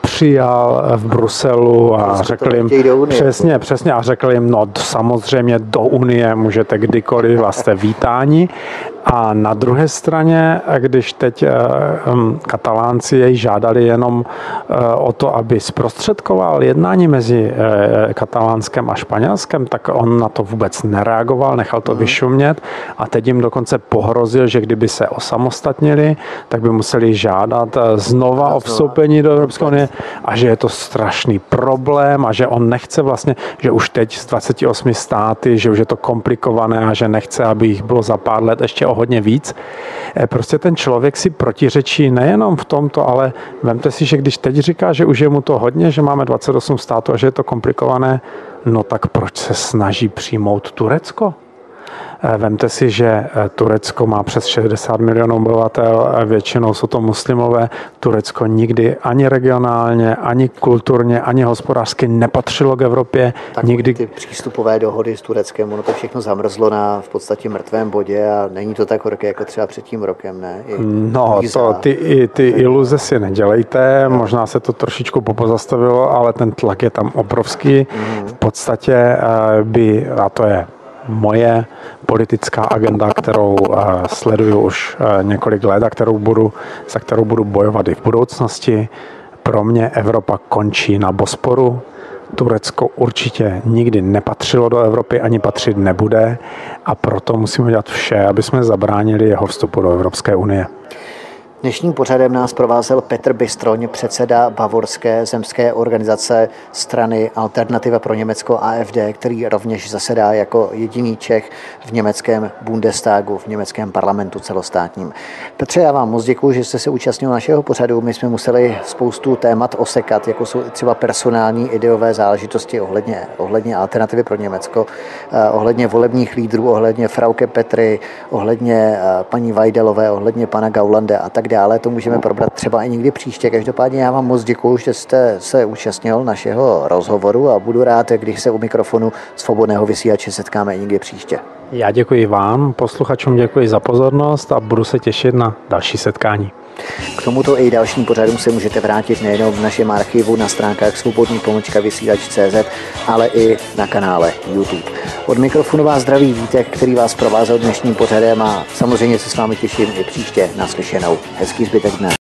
S2: přijal v Bruselu a řekl jim, přesně, přesně, a řekl jim, no samozřejmě do Unie můžete kdykoliv, vlastně vítání. A na druhé straně, když teď katalánci jej žádali jenom o to, aby zprostředkoval jednání mezi katalánskem a španělskem, tak on na to vůbec nereagoval, nechal to mhm. vyšumět a teď jim dokonce pohrozil, že kdyby se osamostatnili, tak by museli žádat eh, znova o vstoupení do Evropské unie a že je to strašný problém a že on nechce vlastně, že už teď z 28 státy, že už je to komplikované a že nechce, aby jich bylo za pár let ještě o hodně víc. Eh, prostě ten člověk si protiřečí nejenom v tomto, ale vemte si, že když teď říká, že už je mu to hodně, že máme 28 států a že je to komplikované, no tak proč se snaží přijmout Turecko? Eh, vemte si, že eh, Turecko má přes 60 milionů obyvatel, většinou jsou to muslimové. Turecko nikdy ani regionálně, ani kulturně, ani hospodářsky nepatřilo k Evropě.
S1: Tak
S2: nikdy...
S1: ty přístupové dohody s Tureckem, ono to všechno zamrzlo na v podstatě mrtvém bodě a není to tak horké jako třeba před tím rokem, ne?
S2: I no, to, ty, ty iluze si nedělejte, no. možná se to trošičku popozastavilo, ale ten tlak je tam obrovský. Mm. V podstatě eh, by, a to je moje politická agenda, kterou eh, sleduju už eh, několik let a kterou budu, za kterou budu bojovat i v budoucnosti. Pro mě Evropa končí na Bosporu. Turecko určitě nikdy nepatřilo do Evropy, ani patřit nebude a proto musíme dělat vše, aby jsme zabránili jeho vstupu do Evropské unie.
S1: Dnešním pořadem nás provázel Petr Bystroň, předseda Bavorské zemské organizace strany Alternativa pro Německo AFD, který rovněž zasedá jako jediný Čech v německém Bundestagu, v německém parlamentu celostátním. Petře, já vám moc děkuji, že jste se účastnil našeho pořadu. My jsme museli spoustu témat osekat, jako jsou třeba personální ideové záležitosti ohledně, ohledně Alternativy pro Německo, eh, ohledně volebních lídrů, ohledně Frauke Petry, ohledně eh, paní Vajdelové, ohledně pana Gaulande a tak dále, to můžeme probrat třeba i někdy příště. Každopádně já vám moc děkuji, že jste se účastnil našeho rozhovoru a budu rád, když se u mikrofonu svobodného vysílače setkáme někdy příště.
S2: Já děkuji vám, posluchačům děkuji za pozornost a budu se těšit na další setkání.
S1: K tomuto i dalším pořadům se můžete vrátit nejen v našem archivu na stránkách svobodný pomočka vysílač.cz, ale i na kanále YouTube. Od mikrofonu vás zdraví Vítek, který vás provázel dnešním pořadem a samozřejmě se s vámi těším i příště naslyšenou. Hezký zbytek dne.